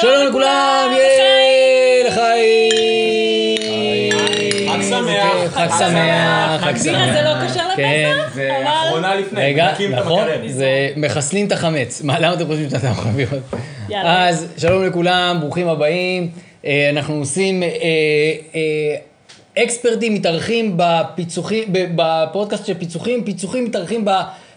שלום לכולם, ייי, לחיים. חג שמח. חג שמח, חג בירה זה לא שמח. כשר כן. לפסח? זה אבל- אחרונה לפני, רגע, נכון. זה מחסלים את החמץ. מה, למה אתם חושבים שאתם לראות? יאללה. אז שלום לכולם, ברוכים הבאים. אה, אנחנו עושים אה, אה, אקספרטים מתארחים בפיצוחים, בפודקאסט של פיצוחים, פיצוחים מתארחים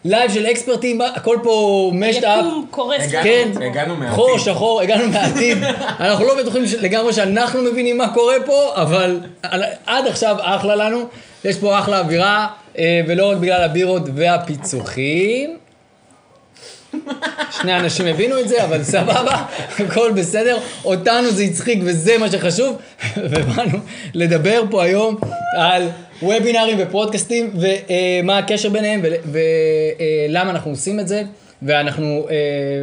בלייב של אקספרטים, הכל פה משט אפ. יקום קורס. כן, הגענו מהעתיד. חור שחור, הגענו מהעתיד. אנחנו לא בטוחים לגמרי שאנחנו מבינים מה קורה פה, אבל עד עכשיו אחלה לנו. יש פה אחלה אווירה, אה, ולא רק בגלל הבירות והפיצוחים. שני אנשים הבינו את זה, אבל סבבה, הכל בסדר. אותנו זה הצחיק וזה מה שחשוב. ובאנו לדבר פה היום על וובינארים ופודקאסטים, ומה הקשר ביניהם, ולמה אנחנו עושים את זה. ואנחנו אה,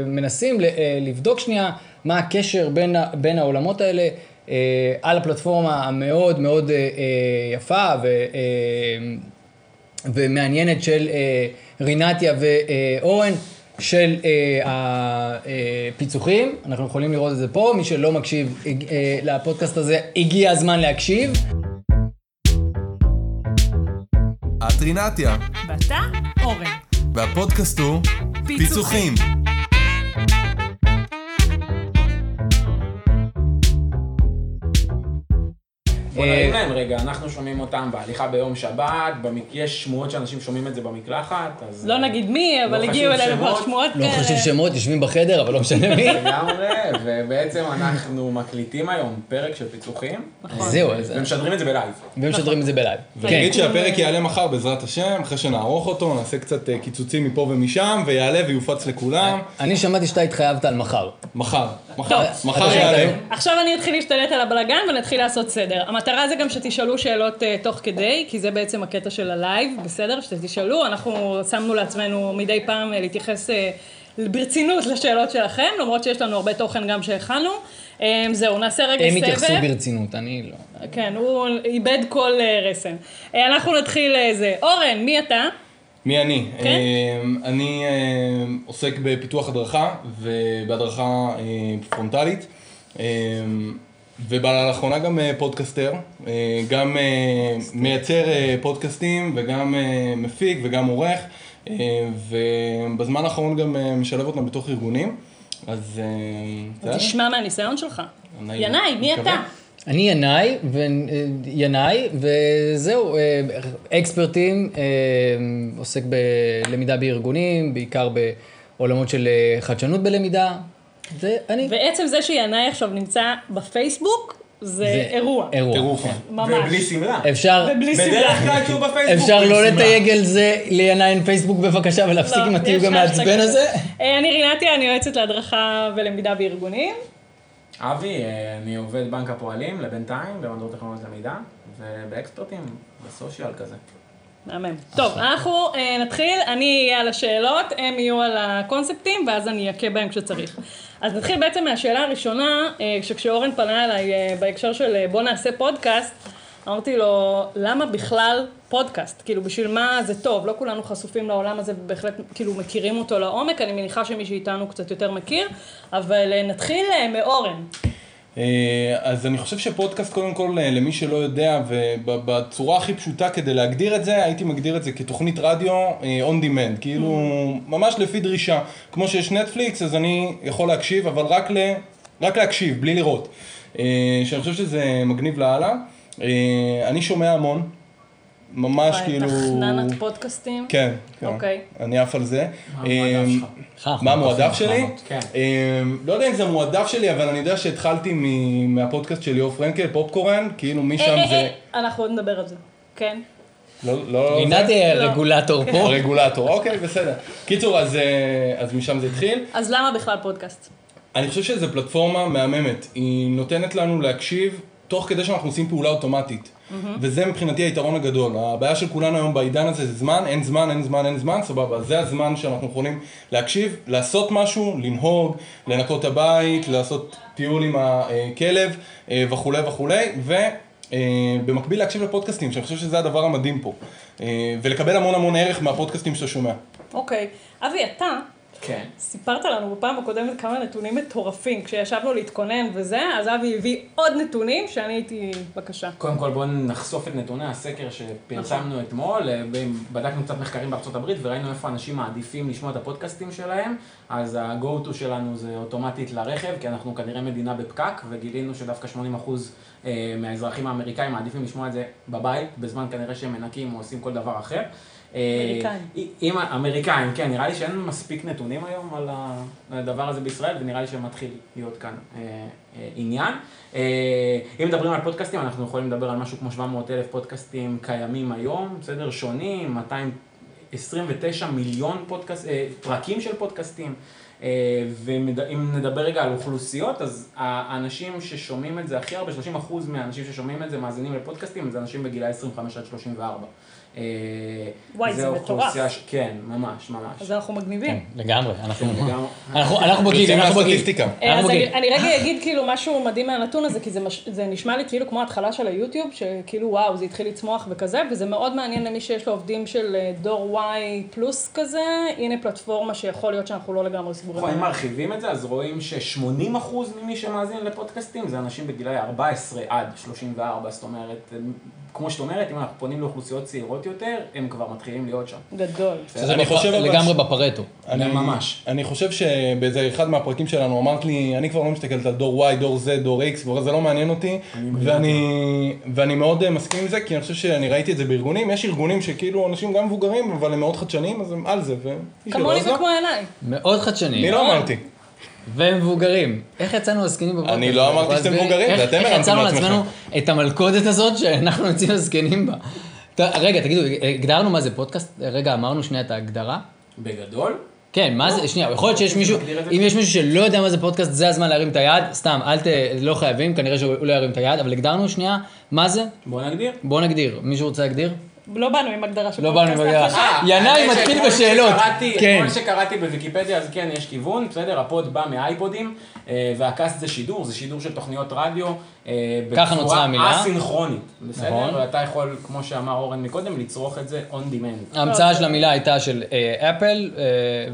מנסים אה, לבדוק שנייה מה הקשר בין, בין העולמות האלה אה, על הפלטפורמה המאוד מאוד יפה ו, ומעניינת של רינתיה ואורן של הפיצוחים. אנחנו יכולים לראות את זה פה, מי שלא מקשיב לפודקאסט הזה, הגיע הזמן להקשיב. את רינתיה, ואתה, אורן. והפודקאסט הוא פיצוחים. פיצוחים. בוא אה, נרים להם רגע, אנחנו שומעים אותם בהליכה ביום שבת, יש שמועות שאנשים שומעים את זה במקלחת, אז... לא נגיד מי, אבל לא הגיעו אלינו כבר. שמועות לא כאלה. חשוב שמות, יושבים בחדר, אבל לא משנה מי. לגמרי, ובעצם אנחנו מקליטים היום פרק של פיצוחים. נכון. זהו, אז- ומשדרים את זה בלייב. ומשדרים את זה בלייב. כן. נגיד שהפרק יעלה מחר בעזרת השם, אחרי שנערוך אותו, נעשה קצת אה, קיצוצים מפה ומשם, ויעלה ויופץ לכולם. אני שמעתי שאתה התחייבת על מחר. מחר. מחר. יעלה. עכשיו אני אתחיל להשתלט על הבלגן ונתחיל לעשות סדר. המטרה זה גם שתשאלו שאלות אה, תוך כדי, כי זה בעצם הקטע של הלייב, בסדר? שתשאלו, אנחנו שמנו לעצמנו מדי פעם אה, להתייחס אה, ברצינות לשאלות שלכם, למרות שיש לנו הרבה תוכן גם שהכנו. אמ, זהו, נעשה רגע הם סבב. התייחסו ברצינות, אני לא. כן, הוא איבד כל רסן. אנחנו נתחיל זה. אורן, מי אתה? מי אני? כן. אה, אני אה, עוסק בפיתוח הדרכה ובהדרכה אה, פרונטלית. אה, ולאחרונה גם אה, פודקסטר, אה, גם מייצר פודקאסטים וגם מפיק וגם עורך, ובזמן האחרון גם משלב אותם בתוך ארגונים. אז תשמע מהניסיון שלך. ינאי. ינאי, מי. אתה? אני ינאי, ו... ינאי, וזהו, אה, אקספרטים, אה, עוסק בלמידה בארגונים, בעיקר בעולמות של אה, חדשנות בלמידה, זה אני. ועצם זה שינאי עכשיו נמצא בפייסבוק, זה זה אירוע. אירוע. טירוף. כן. ממש. ובלי שמלה. אפשר, ובלי שמלה. בדרך כלל כשהוא בפייסבוק. אפשר לא שמלה. לתייג על זה לינאי עם פייסבוק בבקשה ולהפסיק לא, עם התיוג המעצבן הזה. אני רינתיה, אני יועצת להדרכה ולמידה בארגונים. אבי, אה, אני עובד בנק הפועלים לבינתיים, במדור טכנולוגיות למידה, ובאקספרטים, בסושיאל כזה. מהמם. טוב, אנחנו אה, נתחיל, אני אהיה על השאלות, הם יהיו על הקונספטים, ואז אני אכה בהם כשצריך. אז נתחיל בעצם מהשאלה הראשונה, אה, שכשאורן פנה אליי אה, בהקשר של אה, בוא נעשה פודקאסט, אמרתי לו, למה בכלל פודקאסט? כאילו, בשביל מה זה טוב? לא כולנו חשופים לעולם הזה, ובהחלט כאילו מכירים אותו לעומק, אני מניחה שמי שאיתנו קצת יותר מכיר, אבל אה, נתחיל אה, מאורן. אה, אז אני חושב שפודקאסט קודם כל למי שלא יודע ובצורה הכי פשוטה כדי להגדיר את זה הייתי מגדיר את זה כתוכנית רדיו on demand כאילו ממש לפי דרישה כמו שיש נטפליקס אז אני יכול להקשיב אבל רק, ל, רק להקשיב בלי לראות שאני חושב שזה מגניב לאללה אני שומע המון ממש כאילו תחננת פודקאסטים. כן, כן. אוקיי. אני עף על זה. מה המועדף אה, המועדף מקווים שלי? כן. אה, לא יודע אם זה המועדף שלי, אבל אני יודע שהתחלתי מ- מהפודקאסט של ליאור פרנקל, פופקורן, כאילו אה, משם אה, זה... אה, אנחנו עוד נדבר על זה. כן. לא, לא... רינת היא לא. הרגולטור פה. הרגולטור, אוקיי, בסדר. קיצור, אז, אה, אז משם זה התחיל. אז למה בכלל פודקאסט? אני חושב שזו פלטפורמה מהממת. היא נותנת לנו להקשיב תוך כדי שאנחנו עושים פעולה אוטומטית. וזה מבחינתי היתרון הגדול. הבעיה של כולנו היום בעידן הזה זה זמן, אין זמן, אין זמן, אין זמן, סבבה. זה הזמן שאנחנו יכולים להקשיב, לעשות משהו, לנהוג, לנקות את הבית, לעשות טיול עם הכלב אה, וכולי וכולי, ובמקביל להקשיב לפודקאסטים, שאני חושב שזה הדבר המדהים פה. אה, ולקבל המון המון ערך מהפודקאסטים שאתה שומע. אוקיי. אבי, אתה כן. סיפרת לנו בפעם הקודמת כמה נתונים מטורפים, כשישבנו להתכונן וזה, אז אבי הביא עוד נתונים שאני הייתי, בבקשה. קודם כל בואו נחשוף את נתוני הסקר שפרסמנו אתמול, אה, בדקנו קצת מחקרים בארצות הברית וראינו איפה אנשים מעדיפים לשמוע את הפודקאסטים שלהם, אז ה-go to שלנו זה אוטומטית לרכב, כי אנחנו כנראה מדינה בפקק, וגילינו שדווקא 80% אה, מהאזרחים האמריקאים מעדיפים לשמוע את זה בבית, בזמן כנראה שהם מנקים או עושים כל דבר אחר. אה, אמריקאים. אם אמריקאים, כן, נראה לי שאין מספיק נתונים היום על הדבר הזה בישראל, ונראה לי שמתחיל להיות כאן אה, אה, עניין. אה, אם מדברים על פודקאסטים, אנחנו יכולים לדבר על משהו כמו 700 אלף פודקאסטים קיימים היום, בסדר? שונים, 229 מיליון פודקאסט, אה, פרקים של פודקאסטים. אה, ואם נדבר רגע על אוכלוסיות, אז האנשים ששומעים את זה הכי הרבה, 30% מהאנשים ששומעים את זה מאזינים לפודקאסטים, זה אנשים בגילאי 25 עד 34. אה, וואי, זה מטורף. כן, ממש, ממש. אז אנחנו מגניבים. כן, לגמרי, אנחנו גם- אנחנו- אנחנו. מהסטטיסטיקה. אה, אז אני, רגע אגיד כאילו משהו מדהים מהנתון הזה, כי זה, נשמע לי כאילו כמו ההתחלה של היוטיוב, שכאילו וואו, זה התחיל לצמוח וכזה, וזה מאוד מעניין למי שיש לו עובדים של אה, דור Y פלוס כזה, הנה פלטפורמה שיכול להיות שאנחנו לא לגמרי סגורים. אנחנו אם. מרחיבים את זה, אז רואים ש-80% ממי שמאזין לפודקאסטים זה אנשים בגילאי 14 עד 34, זאת אומרת, כמו שאת אומרת, אם אנחנו פונים לאוכלוסיות צעירות יותר, הם כבר מתחילים להיות שם. גדול. שזה אני בפ- חושב לגמרי בפרטו. אני, ממש. אני חושב שבאיזה אחד מהפרקים שלנו אמרת לי, אני כבר לא מסתכלת על דור Y, דור Z, דור X, כבר זה לא מעניין אותי, ואני, מאוד אה, מסכים עם זה, כי אני חושב שאני ראיתי את זה בארגונים, יש ארגונים שכאילו אנשים גם מבוגרים, אבל הם מאוד חדשניים, אז הם על זה, שלא, כמוני אז לא. וכמו אליי. מאוד חדשני. אני לא אמרתי. ומבוגרים. איך יצאנו הזקנים בפודקאסט? אני לא אמרתי שאתם מבוגרים, איך- זה אתם איך הרמתם לעצמכם. לעצמנו את המלכודת הזאת שאנחנו יוצאים הזקנים בה? רגע, תגידו, הגדרנו מה זה פודקאסט? רגע, אמרנו שנייה את ההגדרה? בגדול, כן, מה זה, שנייה, יכול להיות שיש מישהו? אם יש מישהו שלא יודע מה זה פודקאסט, זה הזמן להרים את היד, סתם, אל ת, לא חייבים, כנראה שהוא לא ירים את היד, אבל הגדרנו שנייה, מה זה? בואו נגדיר. בואו נגדיר, מישהו רוצה להגדיר? לא באנו עם הגדרה של לא באנו עם פודקאסט, הגדרה. ינאי מתחיל בשאלות. שקראתי- כן. אתמול שקראתי בוויקיפדיה, אז כן, יש כיוון, בסדר? ה pod בא מאייפודים, אה, וה cast זה שידור, זה שידור של תוכניות רדיו. אה, ככה נוצרה המילה. אסינכרונית, בסדר? נכון. ואתה יכול, כמו שאמר אורן מקודם, לצרוך את זה on demand. ההמצאה של המילה הייתה של אפל, אה,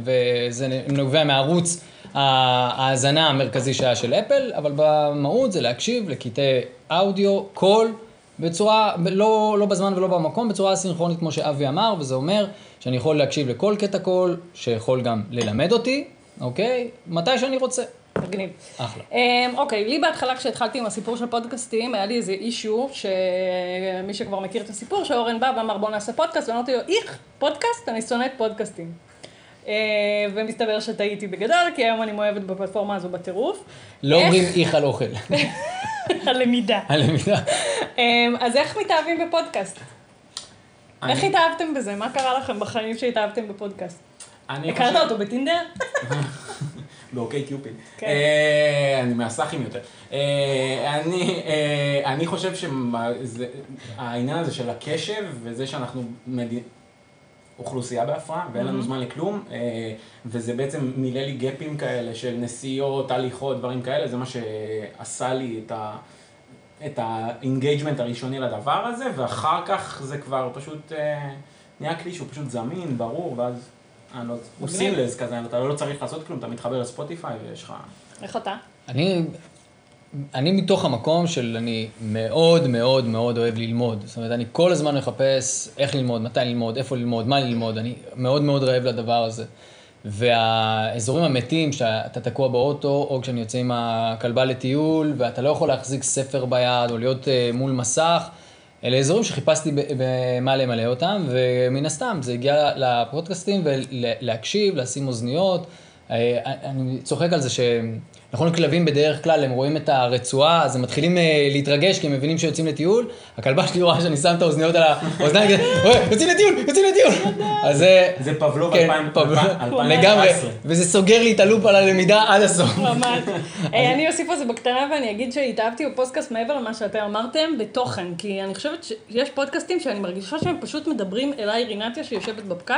וזה נובע מערוץ ההאזנה המרכזי שהיה של אפל, אבל במהות זה להקשיב לקטעי אודיו, קול, בצורה, לא, לא בזמן ולא במקום, בצורה סינכרונית כמו שאבי אמר, וזה אומר שאני יכול להקשיב לכל קטע קול, שיכול גם ללמד אותי, אוקיי? מתי שאני רוצה. מגניב. אחלה. אמ, אוקיי, לי בהתחלה כשהתחלתי עם הסיפור של פודקאסטים, היה לי איזה אישיו, שמי שכבר מכיר את הסיפור, שאורן בא ואמר בוא נעשה פודקאסט, ואמרתי לו, איך, פודקאסט? אני שונאת פודקאסטים. אה, ומסתבר שטעיתי בגדול, כי היום אני מאוהבת בפלטפורמה הזו בטירוף. לא איך- אומרים איך על אוכל. הלמידה. הלמידה. אמ, אז איך מתאהבים בפודקאסט? אני- איך התאהבתם בזה? מה קרה לכם בחיים שהתאהבתם בפודקאסט? אני הכרת חושב- אותו בטינדר? ב OkCupid. כן. אה, אני מהסאחים יותר. אה, אני, אה, אני חושב שהעניין הזה של הקשב וזה שאנחנו. אוכלוסייה בהפרעה ואין לנו זמן לכלום, אה, וזה בעצם מילא לי גאפים כאלה של נסיעות, הליכות, דברים כאלה, זה מה שעשה לי את ה... את ה engagement הראשוני לדבר הזה, ואחר כך זה כבר פשוט אה, נהיה כלי שהוא פשוט זמין, ברור, ואז אני לא, הוא סינלס כזה, אתה לא צריך לעשות כלום, אתה מתחבר לספוטיפיי ויש לך... איך אתה? אני, אני מתוך המקום של אני מאוד מאוד מאוד אוהב ללמוד. זאת אומרת, אני כל הזמן מחפש איך ללמוד, מתי ללמוד, איפה ללמוד, מה ללמוד. אני מאוד מאוד רעב לדבר הזה. והאזורים המתים, שאתה תקוע באוטו, או כשאני יוצא עם הכלבה לטיול, ואתה לא יכול להחזיק ספר ביד, או להיות uh, מול מסך, אלה אזורים שחיפשתי במה למלא אותם, ומן הסתם זה הגיע לפודקאסטים, ולהקשיב, לשים אוזניות. אה, אני צוחק על זה שנכון, כלבים בדרך כלל, הם רואים את הרצועה, אז הם מתחילים אה, להתרגש, כי הם מבינים שיוצאים לטיול. הכלבה שלי רואה שאני שם את האוזניות על האוזניים, כזה, "אוי, יוצאים לטיול, יוצאים לטיול. אז זה... זה פבלוב כן, 2000 פבלוב, 2017. לגמרי, וזה סוגר לי את הלופ על הלמידה עד הסוף. ממש. אה, אני אוסיף על זה בקטנה ואני אגיד שהתאהבתי בפודקאסט מעבר למה שאתם אמרתם, בתוכן. כי אני חושבת שיש פודקאסטים שאני מרגישה שהם פשוט מדברים אליי רינתיה שיושבת בפקק,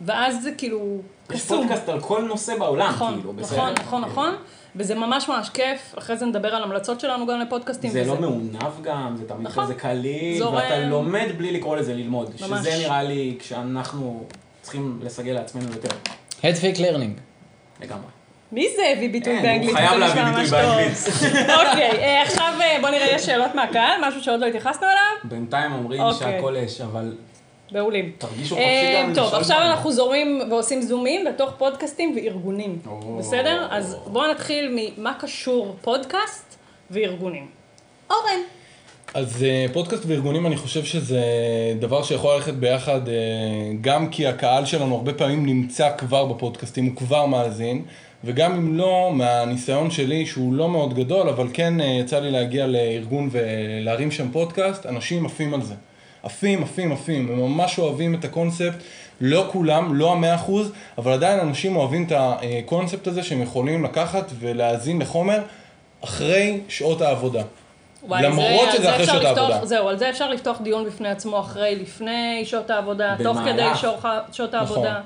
ואז זה כאילו יש. פודקאסט על כל נושא בעולם, נכון, כאילו, בסדר? נכון, נכון, נכון. וזה ממש ממש כיף. אחרי זה נדבר על המלצות שלנו גם לפודקאסטים. זה וזה- לא מעונב גם, זה תמיד נכון. כזה קליל, זורם. ואתה לומד בלי לקרוא לזה ללמוד. ממש. שזה נראה לי כשאנחנו צריכים לסגל לעצמנו יותר. Head fake learning. לגמרי. מי זה הביא ביטוי כן, באנגלית? הוא חייב להביא ביטוי. באנגלית. אוקיי, אה, עכשיו אה, בוא נראה, יש שאלות מהקהל, משהו שעוד לא התייחסנו אליו? בינתיים אומרים אוקיי. שהכל אש, אבל מעולים. תרגישו אה, חופשי גם טוב, עכשיו. אנחנו זורמים ועושים זומים לתוך פודקאסטים וארגונים. בסדר? אז בואו נתחיל ממה קשור פודקאסט וארגונים. אורן. אז אה, פודקאסט וארגונים, אני חושב שזה דבר שיכול ללכת ביחד, אה, גם כי הקהל שלנו הרבה פעמים נמצא כבר בפודקאסטים, הוא כבר מאזין, וגם אם לא, מהניסיון שלי, שהוא לא מאוד גדול, אבל כן יצא לי להגיע לארגון ולהרים שם פודקאסט, אנשים עפים על זה. עפים, עפים, עפים, הם ממש אוהבים את הקונספט, לא כולם, לא המאה אחוז, אבל עדיין אנשים אוהבים את הקונספט הזה שהם יכולים לקחת ולהאזין לחומר אחרי שעות העבודה. וואי, למרות זה- שזה אחרי שעות לפתוח- העבודה. זהו, על זה אפשר לפתוח דיון בפני עצמו אחרי, לפני שעות העבודה, תוך במהלך. כדי שעות- שעות העבודה. נכון.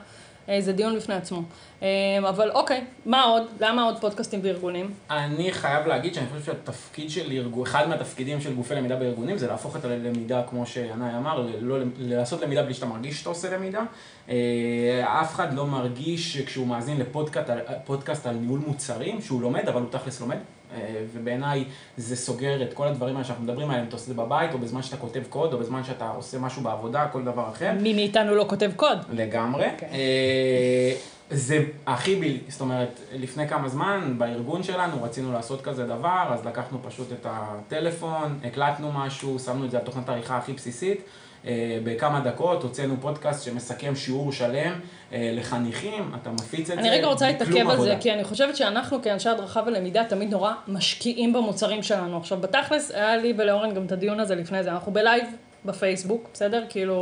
אה, זה דיון בפני עצמו. אה, אבל אוקיי, מה עוד? למה עוד פודקאסטים וארגונים? אני חייב להגיד שאני חושב שהתפקיד של ארגון, אחד מהתפקידים של גופי למידה בארגונים זה להפוך את הלמידה, כמו שינאי אמר, לא, לעשות למידה בלי שאתה מרגיש שאתה עושה למידה. אה, אף אחד לא מרגיש שכשהוא מאזין לפודקאסט על, ניהול מוצרים, שהוא לומד, אבל הוא תכלס לומד. אה, ובעיניי זה סוגר את כל הדברים האלה שאנחנו מדברים עליהם, אתה עושה את זה בבית, או בזמן שאתה כותב קוד, או בזמן שאתה עושה משהו בעבודה, כל דבר אחר. מי מאיתנו לא כותב קוד? לגמרי. כן. אה, זה הכי בל... זאת אומרת, לפני כמה זמן בארגון שלנו רצינו לעשות כזה דבר, אז לקחנו פשוט את הטלפון, הקלטנו משהו, שמנו את זה על תוכנת העריכה הכי בסיסית. אה, בכמה דקות הוצאנו פודקאסט שמסכם שיעור שלם אה, לחניכים, אתה מפיץ את זה. אני רגע רוצה להתעכב על זה. כי אני חושבת שאנחנו כאנשי הדרכה ולמידה תמיד נורא משקיעים במוצרים שלנו. עכשיו, בתכלס, היה לי ולאורן גם את הדיון הזה לפני זה, אנחנו בלייב בפייסבוק, בסדר? כאילו,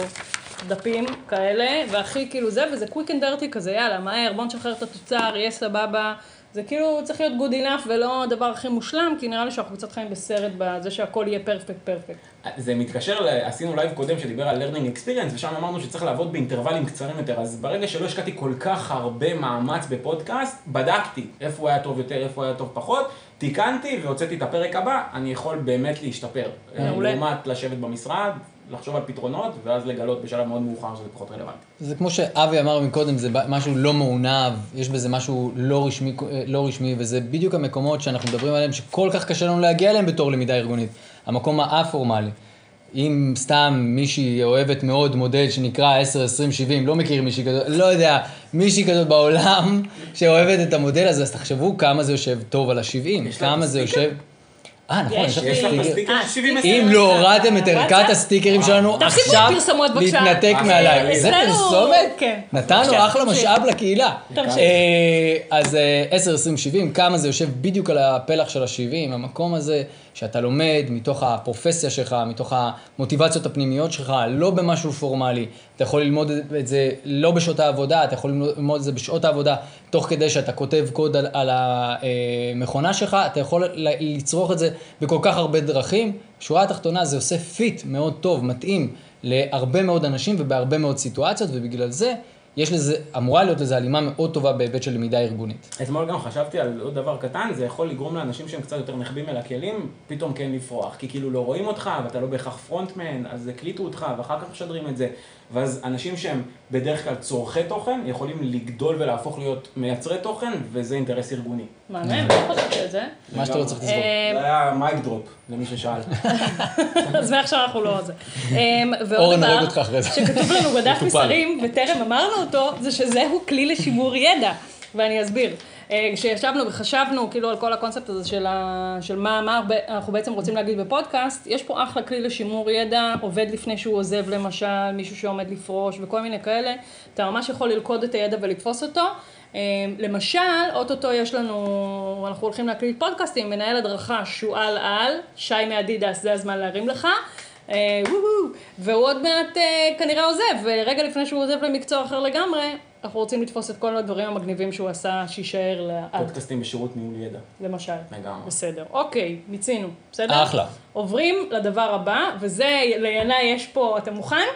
דפים כאלה, והכי כאילו זה, וזה quick and dirty כזה, יאללה, מהר, בוא נשחרר את התוצר, יהיה סבבה. זה כאילו צריך להיות good enough ולא הדבר הכי מושלם, כי נראה לי שאנחנו קצת חיים בסרט בזה שהכל יהיה perfect perfect. זה מתקשר. עשינו לייב קודם שדיבר על learning experience, ושם אמרנו שצריך לעבוד באינטרוולים קצרים יותר. אז ברגע שלא השקעתי כל כך הרבה מאמץ בפודקאסט, בדקתי איפה הוא היה טוב יותר, איפה הוא היה טוב פחות, תיקנתי והוצאתי את הפרק הבא, אני יכול באמת להשתפר. מעולה. לעומת לשבת במשרד, לחשוב על פתרונות, ואז לגלות בשלב מאוד מאוחר שזה פחות רלוונטי. זה כמו שאבי אמר מקודם, זה משהו לא מעונב, יש בזה משהו לא רשמי, לא רשמי, וזה בדיוק המקומות שאנחנו מדברים עליהם, שכל כך קשה לנו להגיע אליהם בתור למידה ארגונית. המקום האפורמלי. אם סתם מישהי אוהבת מאוד מודל שנקרא 10, 20, 70, לא מכיר מישהי כזאת, לא יודע, מישהי כזאת בעולם שאוהבת את המודל הזה, אז תחשבו כמה זה יושב טוב על ה-70, יש לה כמה זה? יושב... אה, נכון, יש לך. הסטיקר אה, של 70 סטיקר. אם לא הורדתם את ערכת? הסטיקרים שלנו, תפסיקו עכשיו. להתנתק אה, מעליי. זה פרסומת? כן. נתנו אחלה. משאב לקהילה. תמשיך. אה, אז אה, 10, 20, 70, כמה זה יושב בדיוק על הפלח של ה-70, המקום הזה שאתה לומד מתוך הפרופסיה שלך, מתוך המוטיבציות הפנימיות שלך, לא במשהו פורמלי. אתה יכול ללמוד את זה לא בשעות העבודה, אתה יכול ללמוד את זה בשעות העבודה, תוך כדי שאתה כותב קוד על, על המכונה שלך, אתה יכול לצרוך את זה בכל כך הרבה דרכים. שורה התחתונה זה עושה fit מאוד טוב, מתאים להרבה מאוד אנשים ובהרבה מאוד סיטואציות, ובגלל זה יש לזה, אמורה להיות לזה הלימה מאוד טובה בהיבט של למידה ארגונית. אתמול גם חשבתי על עוד דבר קטן, זה יכול לגרום לאנשים שהם קצת יותר נחבים אל הכלים, פתאום כן לפרוח. כי כאילו לא רואים אותך, ואתה לא בהכרח frontman, אז הקליטו אותך, ואחר כך משדרים את זה. ואז אנשים שהם בדרך כלל צורכי תוכן, יכולים לגדול ולהפוך להיות מייצרי תוכן, וזה אינטרס ארגוני. מעניין, לא חשבתי על זה. מה שאתה לא צריך לסגור. אה, זה היה mic drop, למי ששאל. אז מעכשיו אנחנו לא זה. אמ, ועוד דבר. שכתוב לנו בדף. מסרים, וטרם אמרנו אותו, זה שזהו כלי לשימור ידע. ואני אסביר. אה, כשישבנו וחשבנו כאילו על כל הקונספט הזה של, ה... של מה, מה הרבה- אנחנו בעצם רוצים להגיד בפודקאסט, יש פה אחלה כלי לשימור ידע, עובד לפני שהוא עוזב למשל, מישהו שעומד לפרוש וכל מיני כאלה, אתה ממש יכול ללכוד את הידע ולתפוס אותו. אה, למשל, אוטוטו יש לנו, אנחנו הולכים להקליט פודקאסטים, מנהל הדרכה שועל על, שי מאדידס, זה הזמן להרים לך. אה, והוא עוד מעט אה, כנראה עוזב, ורגע לפני שהוא עוזב למקצוע אחר לגמרי, אנחנו רוצים לתפוס את כל הדברים המגניבים שהוא עשה, שיישאר לעד, פודקאסטים בשירות ניהול ידע. למשל. לגמרי. בסדר. אוקיי, מיצינו, בסדר? אחלה. עוברים לדבר הבא, וזה, לינאי יש פה, אתה מוכן?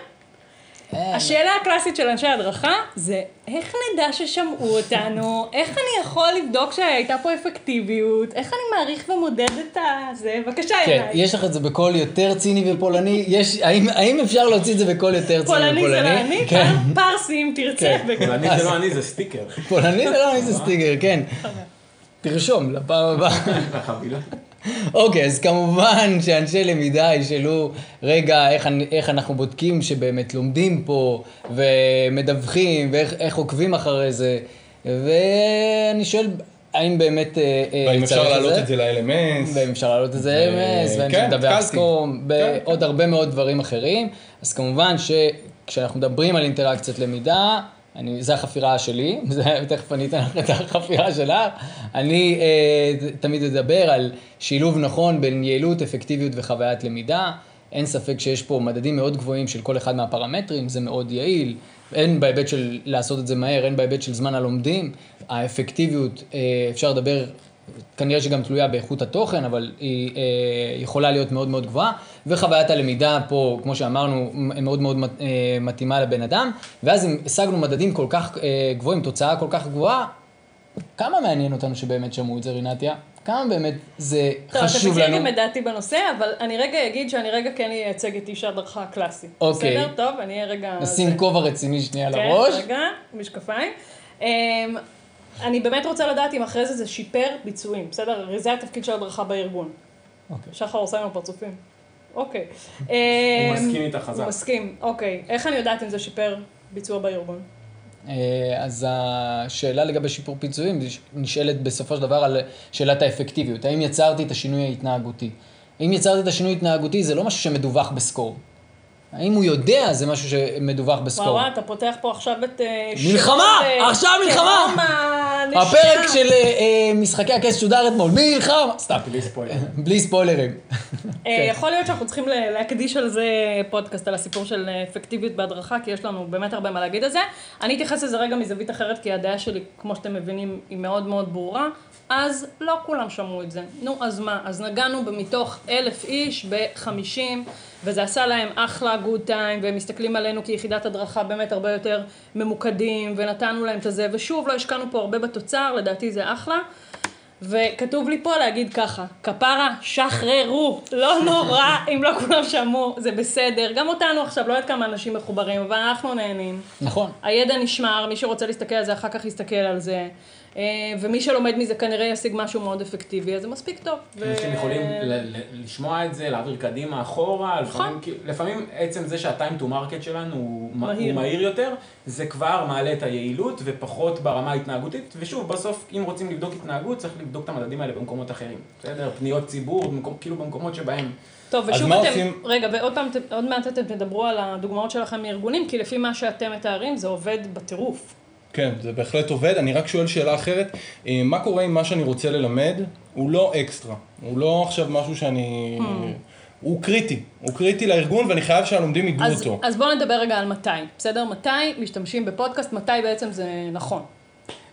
השאלה הקלאסית של אנשי הדרכה זה, איך נדע ששמעו אותנו? איך אני יכול לבדוק שהייתה פה אפקטיביות? איך אני מעריך ומודד את הזה? בבקשה, כן, ינאי. יש לך את זה בקול יותר ציני ופולני? יש, האם, האם אפשר להוציא את זה בקול יותר ציני ופולני? פולני זה לא אני, כן. פרסי אם תרצה. כן. אבל אני זה לא אני, זה סטיקר. פולני זה לא איזה סטיגר, כן. תרשום לפעם הבאה. אוקיי, אז כמובן שאנשי למידה ישאלו, רגע, איך, איך אנחנו בודקים שבאמת לומדים פה, ומדווחים, ואיך איך עוקבים אחרי זה, ואני שואל, האם באמת אה, אה, והאם אפשר צריך להעלות את זה ל-LMS? ואם אפשר להעלות את זה ל-MS, ואם כן, אפשר לדווח התחלתי. סקום, כן. ועוד הרבה מאוד דברים אחרים. אז כמובן שכשאנחנו מדברים על אינטראקציית למידה, אני, זה החפירה שלי, זה, תכף אני אתן לך את החפירה שלך. אני אה, תמיד אדבר על שילוב נכון בין יעילות, אפקטיביות וחוויית למידה. אין ספק שיש פה מדדים מאוד גבוהים של כל אחד מהפרמטרים, זה מאוד יעיל. הן בהיבט של לעשות את זה מהר, הן בהיבט של זמן הלומדים. האפקטיביות, אה, אפשר לדבר כנראה שגם תלויה באיכות התוכן, אבל היא אה, יכולה להיות מאוד מאוד גבוהה, וחוויית הלמידה פה, כמו שאמרנו, מאוד מאוד אה, מתאימה לבן אדם, ואז אם השגנו מדדים כל כך אה, גבוהים, תוצאה כל כך גבוהה, כמה מעניין אותנו שבאמת שמעו את זה, רינתיה? כמה באמת זה טוב, אתם חשוב לנו? את דעתי בנושא, אבל אני רגע אגיד שאני רגע כן אייצג את איש ההדרכה הקלאסי. אוקיי. בסדר? טוב, אני אהיה רגע... נשים. כובע רציני שנייה כן, לראש. רגע, משקפיים. אני באמת רוצה לדעת אם אחרי זה זה שיפר ביצועים, בסדר? הרי זה התפקיד של הדרכה בארגון. אוקיי. שחר עושה עם הפרצופים. אוקיי. הוא אמ, מסכים איתך חזק. הוא מסכים, אוקיי. איך אני יודעת אם זה שיפר ביצוע בארגון? אה, אז השאלה לגבי שיפור פיצויים נשאלת בסופו של דבר על שאלת האפקטיביות. האם יצרתי את השינוי ההתנהגותי? אם יצרתי את השינוי ההתנהגותי, זה לא משהו שמדווח בסקור. האם הוא יודע, זה משהו שמדווח בסקור. וואו, אתה פותח פה עכשיו את... אה, מלחמה! שירות, אה, עכשיו מלחמה! הפרק של אה, משחקי הכס שודר אתמול, מלחמה! סתם, בלי ספוילר. בלי ספוילרים. אה, יכול להיות שאנחנו צריכים להקדיש על זה פודקאסט, על הסיפור של אפקטיביות בהדרכה, כי יש לנו באמת הרבה מה להגיד על זה. אני אתייחס לזה רגע מזווית אחרת, כי הדעה שלי, כמו שאתם מבינים, היא מאוד מאוד ברורה. אז לא כולם שמעו את זה. נו, אז מה? אז נגענו מתוך אלף איש ב-50, וזה עשה להם אחלה גוד טיים, והם מסתכלים עלינו כיחידת הדרכה באמת הרבה יותר ממוקדים, ונתנו להם את הזה, ושוב, לא השקענו פה הרבה בתוצר, לדעתי זה אחלה. וכתוב לי פה להגיד ככה, כפרה, שחררו, לא נורא אם לא כולם שמעו, זה בסדר. גם אותנו עכשיו, לא יודעת כמה אנשים מחוברים, אבל אנחנו נהנים. נכון. הידע נשמר, מי שרוצה להסתכל על זה אחר כך יסתכל על זה. אה, ומי שלומד מזה כנראה ישיג משהו מאוד אפקטיבי, אז זה מספיק טוב. ו- אנשים יכולים ל- ל- לשמוע את זה, להעביר קדימה, אחורה, נכון. לפעמים, לפעמים עצם זה שה-time to market שלנו הוא מה- מהיר. הוא מהיר יותר, זה כבר מעלה את היעילות ופחות ברמה ההתנהגותית, ושוב, בסוף, אם רוצים לבדוק התנהגות, צריך לבדוק את המדדים האלה במקומות אחרים, בסדר? פניות ציבור, במקום, כאילו במקומות שבהם... טוב, ושוב אתם, עושים? רגע, ועוד פעם, עוד מעט אתם תדברו על הדוגמאות שלכם מארגונים, כי לפי מה שאתם מתארים, זה עובד בטירוף. כן, זה בהחלט עובד. אני רק שואל שאלה אחרת, אה, מה קורה אם מה שאני רוצה ללמד הוא לא אקסטרה? הוא לא עכשיו משהו שאני... הוא קריטי, הוא קריטי לארגון ואני חייב שהלומדים ידעו אז, אותו. אז בואו נדבר רגע על מתי, בסדר? מתי משתמשים בפודקאסט, מתי בעצם זה נכון.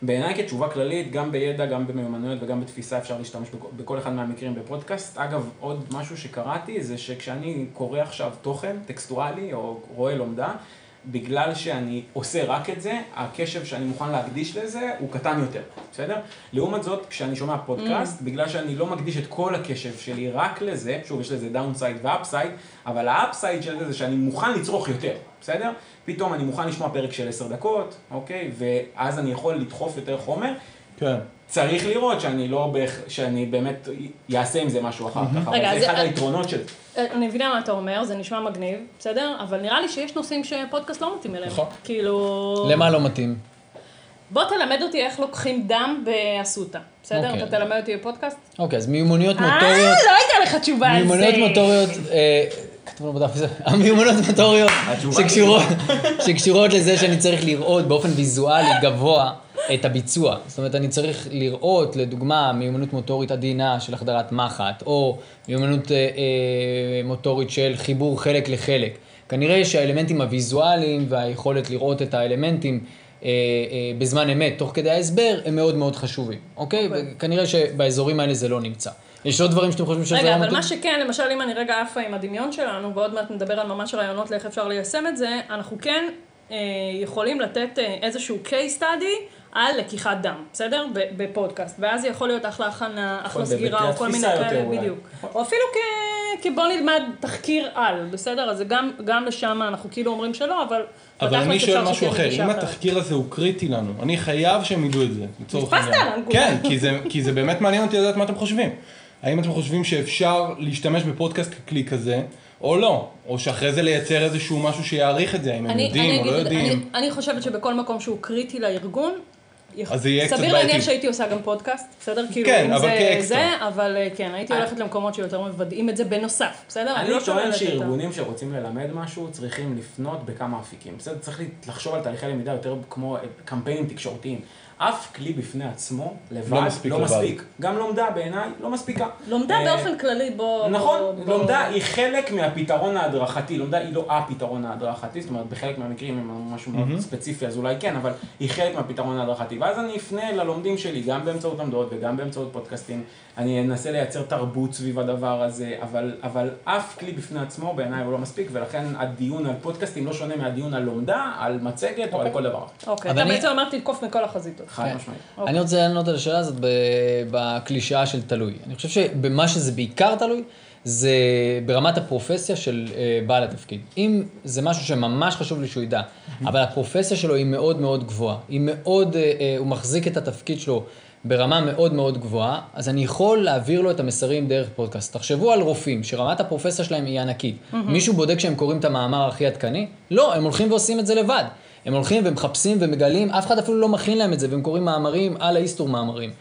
בעיניי כתשובה כללית, גם בידע, גם במיומנויות וגם בתפיסה אפשר להשתמש בכל, בכל אחד מהמקרים בפודקאסט. אגב, עוד משהו שקראתי זה שכשאני קורא עכשיו תוכן טקסטואלי או רואה לומדה, בגלל שאני עושה רק את זה, הקשב שאני מוכן להקדיש לזה הוא קטן יותר, בסדר? לעומת זאת, כשאני שומע פודקאסט, ממ. בגלל שאני לא מקדיש את כל הקשב שלי רק לזה, שוב, יש לזה downside ו upside, אבל ה upside של זה זה שאני מוכן לצרוך יותר, בסדר? פתאום אני מוכן לשמוע פרק של עשר דקות, אוקיי? ואז אני יכול לדחוף יותר חומר. כן. צריך לראות שאני לא. שאני באמת אעשה עם זה משהו אחר כך, אבל רגע, זה אחד היתרונות של זה. אה, אני מבינה מה אתה אומר, זה נשמע מגניב, בסדר? אבל נראה לי שיש נושאים שפודקאסט לא מתאים אליהם. נכון. כאילו... למה לא מתאים? בוא תלמד אותי איך לוקחים דם באסותא, בסדר? אוקיי. אתה תלמד אותי בפודקאסט? אוקיי, אז מיומנויות אה, מוטוריות... לא הייתה לך תשובה על זה. מיומנויות מוטוריות, אה, כתוב לנו בדף הזה, המיומנויות מוטוריות שקשורות לזה שאני צריך לראות באופן ויזואלי גבוה את הביצוע. זאת אומרת, אני צריך לראות, לדוגמה, מיומנות מוטורית עדינה של החדרת מחט, או מיומנות אה, אה, מוטורית של חיבור חלק לחלק. כנראה שהאלמנטים הוויזואליים והיכולת לראות את האלמנטים אה, אה, בזמן אמת, תוך כדי ההסבר, הם מאוד מאוד חשובים, אוקיי? אוקיי. וכנראה שבאזורים האלה זה לא נמצא. יש עוד דברים שאתם חושבים שזה רגע, היה אבל? מה שכן, למשל אם אני רגע עפה עם הדמיון שלנו, ועוד מעט נדבר על ממש רעיונות לאיך אפשר ליישם את זה, אנחנו כן אה, יכולים לתת אה, איזשהו case study על לקיחת דם, בסדר? בפודקאסט. ואז זה יכול להיות אחלה הכנה, אחלה להיות סגירה, או כל מיני כאלה. בדיוק. נכון. או אפילו כבוא נלמד תחקיר על, בסדר? אז גם, גם לשם אנחנו כאילו אומרים שלא, אבל... אבל אני שואל משהו אחר, אם. התחקיר הזה הוא קריטי לנו, אני חייב שהם ידעו את זה, לצורך נתפסת העניין. כן, כי זה, באמת מעניין אותי לדעת מה אתם חושבים. האם אתם חושבים שאפשר להשתמש בפודקאסט ככלי כזה, או לא? או שאחרי זה לייצר איזשהו משהו שיעריך את זה, האם הם יודעים או לא יודעים. אני, אני חושבת שבכל מקום שהוא קריטי לארגון, אז זה יהיה קצת סביר בעייתי. להניח שהייתי עושה גם פודקאסט, בסדר? כאילו, כן, אם אבל זה, כאקסטרה. זה, אבל אה, כן, הייתי הולכת למקומות שיותר מוודאים את זה בנוסף, בסדר? אני לא טוען שארגונים שרוצים ללמד משהו צריכים לפנות בכמה אפיקים. בסדר? צריך לחשוב על תהליכי למידה יותר כמו אה, קמפיינים תקשורתיים. אף כלי בפני עצמו, לבד, מספיק לא לבד. מספיק. גם לומדה בעיניי לא מספיקה. לומדה אה, באופן כללי, בוא... נכון, בוא- בוא- לומדה היא חלק מהפתרון ההדרכתי, לומדה היא לא הפתרון ההדרכתי, זאת אומרת בחלק מהמקרים אם משהו מאוד ספציפי אז אולי כן, אבל היא חלק מהפתרון ההדרכתי. ואז אני אפנה ללומדים שלי גם באמצעות עמדות וגם באמצעות פודקאסטים, אני אנסה לייצר תרבות סביב הדבר הזה, אבל, אבל אף כלי בפני עצמו בעיניי הוא לא מספיק, ולכן הדיון על פודקאסטים לא שונה מהדיון על לומדה, על מצגת או על כל דבר. אוקיי, אבל אתה אני- בעצם אמרת לתקוף מכל החזיתות. חד כן. משמעית. אני רוצה לענות על השאלה הזאת בקלישאה של תלוי. אני חושב שבמה שזה בעיקר תלוי, זה ברמת הפרופסיה של אה, בעל התפקיד. אם זה משהו שממש חשוב לי שהוא ידע, אבל הפרופסיה שלו היא מאוד מאוד גבוהה, היא מאוד, אה, אה, הוא מחזיק את התפקיד שלו ברמה מאוד מאוד גבוהה, אז אני יכול להעביר לו את המסרים דרך פודקאסט. תחשבו על רופאים, שרמת הפרופסיה שלהם היא ענקית. מישהו בודק שהם קוראים את המאמר הכי עדכני? לא, הם הולכים ועושים את זה לבד. הם הולכים ומחפשים ומגלים, אף אחד אפילו לא מכין להם את זה, והם קוראים מאמרים על האיסטור מאמרים.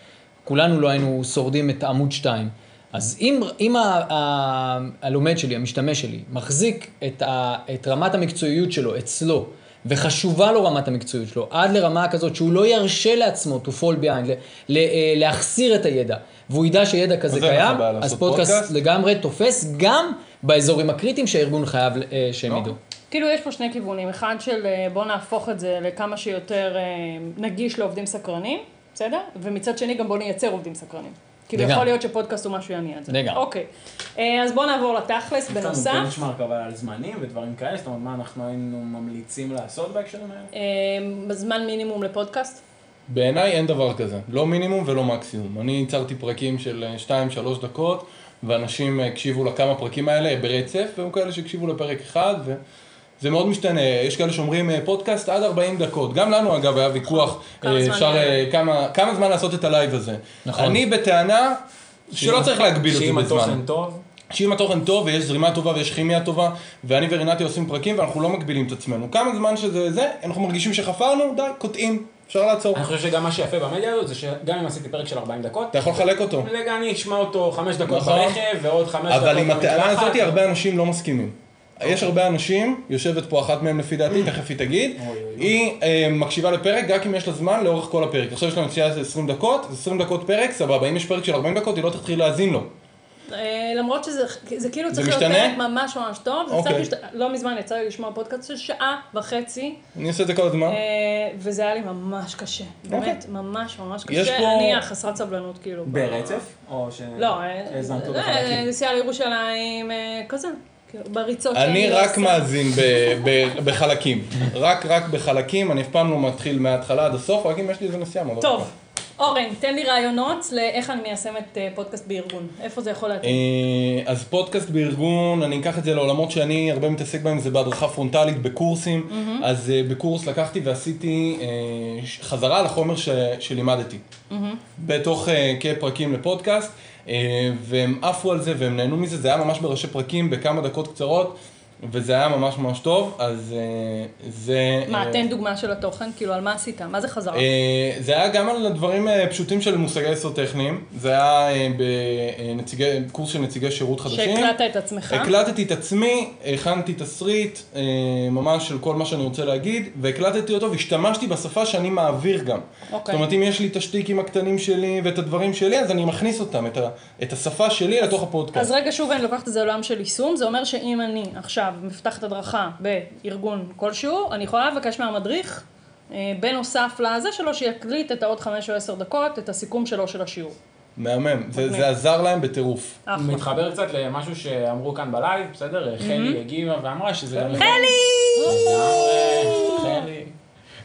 כולנו לא היינו שורדים את עמוד 2. אז אם, אם הלומד שלי, המשתמש שלי, מחזיק את, ה, את רמת המקצועיות שלו אצלו, וחשובה לו רמת המקצועיות שלו, עד לרמה כזאת שהוא לא ירשה לעצמו to fall behind, ל, ל, אה, להחסיר את הידע, והוא ידע שידע כזה קיים, אז פודקאסט. לגמרי תופס גם באזורים הקריטיים שהארגון חייב אה, שהם לא. ידעו. כאילו יש פה שני כיוונים, אחד של אה, בוא נהפוך את זה לכמה שיותר אה, נגיש לעובדים סקרנים, בסדר? ומצד שני גם בוא נייצר עובדים סקרנים. כאילו לגמרי. יכול להיות שפודקאסט הוא משהו יניע את זה. לגמרי. אוקיי. אה, אז בוא נעבור לתכלס יש לנו בנוסף. בנצ'מארק אבל על זמנים ודברים כאלה, זאת אומרת מה אנחנו היינו ממליצים לעשות בהקשרים האלה? בזמן מינימום לפודקאסט. בעיניי אין דבר כזה, לא מינימום ולא מקסימום. אני ייצרתי פרקים של 2-3 דקות, ואנשים הקשיבו לכמה פרקים האלה ברצף, והיו כאלה שהקשיבו לפרק אחד, וזה מאוד משתנה. יש כאלה שאומרים אה, פודקאסט עד 40 דקות. גם לנו אגב היה ויכוח, כמה אה, זמן אפשר, יהיה? אה, כמה, כמה זמן לעשות את הלייב הזה. נכון. אני בטענה שלא צריך להגביל את זה שאם בזמן. התוכן טוב, שאם התוכן טוב ויש זרימה טובה ויש כימיה טובה ואני ורינתי עושים פרקים ואנחנו לא מגבילים את עצמנו. כמה זמן שזה זה, אנחנו מרגישים שחפרנו, די, קוטעים, אפשר לעצור. אני חושב שגם מה שיפה במדיה הזאת זה שגם אם עשיתי פרק של 40 דקות, אתה יכול לחלק אותו. רגע אני אשמע אותו 5 דקות נכון. ברכב ועוד 5 דקות אבל עם הטענה במקלחת. הזאת הרבה אנשים לא מסכימים. יש הרבה אנשים, יושבת פה אחת מהם לפי דעתי, תכף היא תגיד, אוי, אוי, אוי. היא אה, מקשיבה לפרק רק אם יש לה זמן לאורך כל הפרק. עכשיו יש לה נסיעה של 20 דקות, 20 דקות פרק, סבבה, אם יש פרק של 40 דקות היא לא תתחיל להאזין לו. אה, למרות שזה זה כאילו זה צריך להיות? פרק ממש ממש טוב. זה אוקיי. קצת משת- לא מזמן יצא לי לשמוע פודקאסט של שעה וחצי, אני עושה את זה כל הזמן. אה, וזה היה לי ממש קשה. באמת, ממש ממש אוקיי. יש קשה. פה- אני חסרת סבלנות כאילו. ברצף? או ש... לא? נסיעה לירושלים, כזה. בריצות אני שאני רק עושה. מאזין ב- ב- בחלקים. רק רק בחלקים, אני אף פעם לא מתחיל מההתחלה עד הסוף, רק אם יש לי איזה נסיעה מאוד טוב, אורן, תן לי רעיונות לאיך אני מיישמת אה, פודקאסט בארגון. איפה זה יכול להתאים? אה, אז פודקאסט בארגון, אני אקח את זה לעולמות שאני הרבה מתעסק בהם, זה בהדרכה פרונטלית, בקורסים. אז אה, בקורס לקחתי ועשיתי אה, ש- חזרה על החומר ש- שלימדתי. בתוך אה, כפרקים לפודקאסט, והם עפו על זה והם נהנו מזה, זה היה ממש בראשי פרקים בכמה דקות קצרות, וזה היה ממש ממש טוב, אז אה, זה... מה, אה, תן דוגמה של התוכן, כאילו, על מה עשית? מה זה חזרה? אה, זה היה גם על דברים אה, פשוטים של מושגי יסוד טכניים, זה היה אה, בנציגי- קורס של נציגי שירות חדשים. שהקלטת את עצמך? הקלטתי את עצמי, הכנתי תסריט אה, ממש של כל מה שאני רוצה להגיד, והקלטתי אותו והשתמשתי בשפה שאני מעביר גם. אוקיי. זאת אומרת, אם יש לי את השטיקים הקטנים שלי ואת הדברים שלי, אז אני מכניס אותם, את, ה, את השפה שלי לתוך הפודקאסט. אז רגע, שוב אני לוקחת את זה לעולם של יישום, זה אומר שאם אני עכשיו מפתחת הדרכה בארגון כלשהו, אני יכולה לבקש מהמדריך, אה, בנוסף לזה שלו, שיקליט את העוד חמש או עשר דקות, את הסיכום שלו של השיעור. מהמם. זה- עזר להם בטירוף. מתחבר קצת למשהו שאמרו כאן בלייב, בסדר? חלי הגיבה ואמרה שזה. חלי! חלי.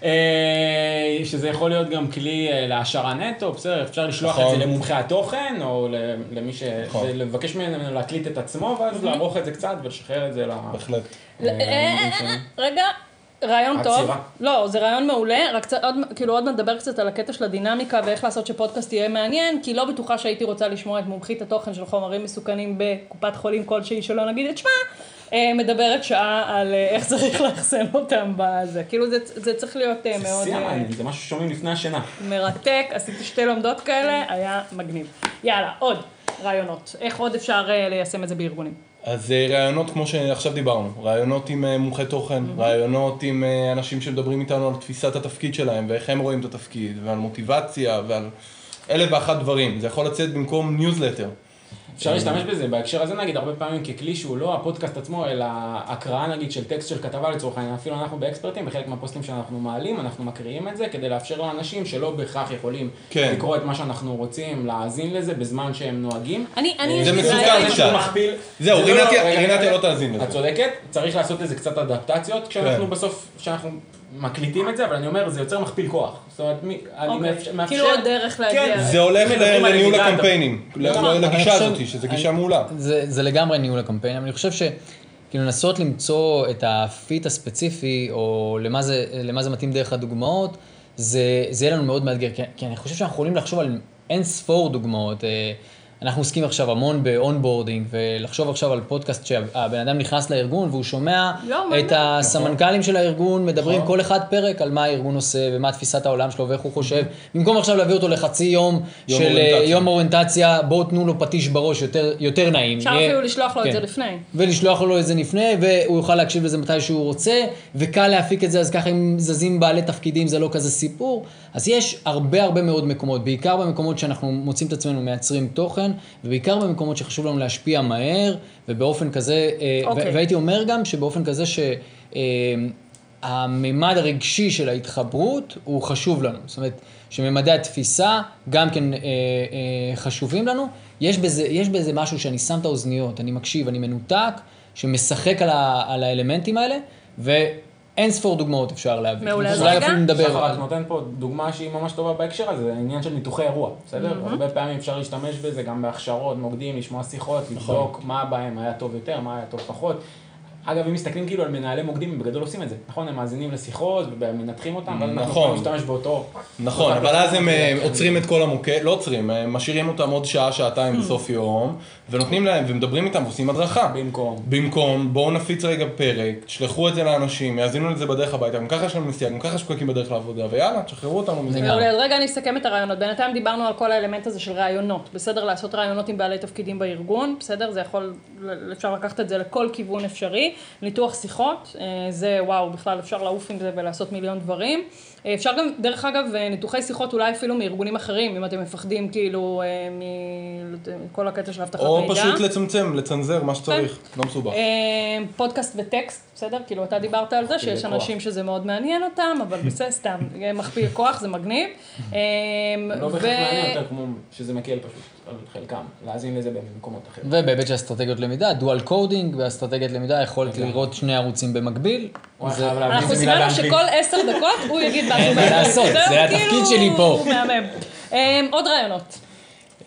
אה, שזה יכול להיות גם כלי אה, להעשרה נטו, בסדר, אפשר לשלוח את נכון. זה למומחי התוכן, או ל- למי ש... נכון. לבקש ממנו להקליט את עצמו, ואז לערוך את זה קצת ולשחרר את זה ל... בהחלט. אה, רגע, רעיון טוב. עצירה. לא, זה רעיון מעולה, רק קצת, עוד, כאילו עוד נדבר קצת על הקטע של הדינמיקה ואיך לעשות שפודקאסט יהיה מעניין, כי לא בטוחה שהייתי רוצה לשמוע את מומחית התוכן של חומרים מסוכנים בקופת חולים כלשהי, שלא נגיד את שמה, אה, מדברת שעה על אה, איך צריך לאחסן אותם בזה. כאילו זה, זה צריך להיות אה, זה מאוד שיא אה, המעניין, זה משהו ששומעים לפני השינה. מרתק, עשיתי שתי לומדות כאלה, היה מגניב. יאללה, עוד רעיונות. איך עוד אפשר ליישם את זה בארגונים? אז אה, רעיונות כמו שעכשיו דיברנו, רעיונות עם אה, מומחי תוכן, רעיונות עם אה, אנשים שמדברים איתנו על תפיסת התפקיד שלהם ואיך הם רואים את התפקיד ועל מוטיבציה ועל אלף ואחת דברים. זה יכול לצאת במקום ניוזלטר. אפשר להשתמש בזה בהקשר הזה נגיד הרבה פעמים ככלי שהוא לא הפודקאסט עצמו אלא הקראה נגיד של טקסט של כתבה לצורך העניין אפילו אנחנו באקספרטים בחלק מהפוסטים שאנחנו מעלים אנחנו מקריאים את זה כדי לאפשר לאנשים שלא בהכרח יכולים כן. לקרוא את מה שאנחנו רוצים להאזין לזה בזמן שהם נוהגים. אני, אני, זה יש לי מסוכן. קצת. זהו, זה רינתיה- לא- רינתיה. לא תאזין לזה. את צודקת, צריך לעשות לזה קצת אדפטציות כשאנחנו כן. בסוף, כשאנחנו מקליטים את זה, אבל אני אומר, זה יוצר מכפיל כוח. זאת אומרת, מי- אני אוקיי. מאפשר... כאילו עוד דרך להגיע. כן, זה הולך לניהול הקמפיינים, נכון. ל- לגישה אני הזאת, חושב- שזו אני- גישה מעולה. זה, זה לגמרי ניהול הקמפיין, אבל אני חושב ש... כאילו לנסות למצוא את הפיט הספציפי, או למה זה, למה זה מתאים דרך הדוגמאות, זה, זה יהיה לנו מאוד מאתגר, כי, כי אני חושב שאנחנו יכולים לחשוב על אין ספור דוגמאות. אנחנו עוסקים עכשיו המון ב onboarding, ולחשוב עכשיו על פודקאסט שהבן אדם נכנס לארגון והוא שומע לא, את מעניין. הסמנכ"לים של הארגון, מדברים נכון. כל אחד פרק על מה הארגון עושה ומה תפיסת העולם שלו ואיך הוא חושב, במקום עכשיו להביא אותו לחצי יום יום של אה, אוריינטציה. יום אוריינטציה, בואו תנו לו פטיש בראש יותר, יותר נעים. אפשר יהיה- אפילו לשלוח לו את כן. זה לפני. ולשלוח לו את זה לפני, והוא יוכל להקשיב לזה מתי שהוא רוצה, וקל להפיק את זה, אז ככה אם זזים בעלי תפקידים זה לא כזה סיפור. אז יש הרבה הרבה מאוד מקומות, בעיקר במקומות שאנחנו מוצאים את עצמנו מייצרים תוכן, ובעיקר במקומות שחשוב לנו להשפיע מהר, ובאופן כזה, אה, אוקיי. ו- והייתי אומר גם שבאופן כזה ש... אה, הממד הרגשי של ההתחברות הוא חשוב לנו. זאת אומרת, שממדי התפיסה גם כן אה, אה, חשובים לנו. יש בזה, יש בזה משהו שאני שם את האוזניות, אני מקשיב, אני מנותק, שמשחק על, ה, על האלמנטים האלה, ואין ספור דוגמאות אפשר להביא. מעולה, אז אולי. אפילו נדבר שחר על רק נותן פה דוגמה שהיא ממש טובה בהקשר הזה, זה העניין של ניתוחי אירוע, בסדר? הרבה פעמים אפשר להשתמש בזה גם בהכשרות, מוקדים, לשמוע שיחות, לבדוק מה בהם היה טוב יותר, מה היה טוב פחות. אגב, אם מסתכלים כאילו על מנהלי מוקדים, הם בגדול עושים את זה, נכון? הם מאזינים לשיחות ומנתחים אותם, ואז אנחנו נכון. יכולים להשתמש באותו... נכון, אבל אז הם. אה, עוצרים את כל המוקד, לא עוצרים, הם משאירים אותם עוד שעה, שעתיים בסוף יום, ונותנים להם, ומדברים איתם ועושים הדרכה. במקום. במקום, בואו נפיץ רגע פרק, תשלחו את זה לאנשים, יאזינו לזה בדרך הביתה, גם ככה יש לנו נסיעה, גם ככה יש פקקים בדרך לעבודה, ויאללה, תשחררו אותנו מזה. רגע אני אסכם את הרעיונות. בינתיים דיברנו על כל האלמנט הזה של רעיונות. בסדר, לעשות רעיונות עם בעלי תפקידים בארגון, בסדר? זה יכול, אפשר לקחת את זה לכל כיוון אפשרי. ניתוח שיחות, אה, זה וואו, בכלל אפשר לעוף עם זה ולעשות מיליון דברים. אה, אפשר גם, דרך אגב, אה, ניתוחי שיחות אולי אפילו מארגונים אחרים, אם אתם מפחדים כאילו אה, מכל הקטע של אבטחת או מידע. פשוט לצמצם, לצנזר, מה שצריך, לא מסובך. פודקאסט וטקסט, בסדר? כאילו אתה דיברת על זה שיש. אנשים שזה מאוד מעניין אותם, אבל בסדר, סתם, מכפיל כוח, זה מגניב. לא בהכרח מעניין יותר כמו שזה מקל פשוט על חלקם, להאזין לזה במקומות אחרים. ובהיבט של אסטרטגיות למידה, dual coding ואסטרטגיות למידה, יכולת לראות שני ערוצים במקביל. אנחנו באנגלית. שכל עשר דקות הוא יגיד משהו אין מה באנגלית. לעשות? זה התפקיד כאילו, שלי פה. הוא מהמם. אה, עוד רעיונות.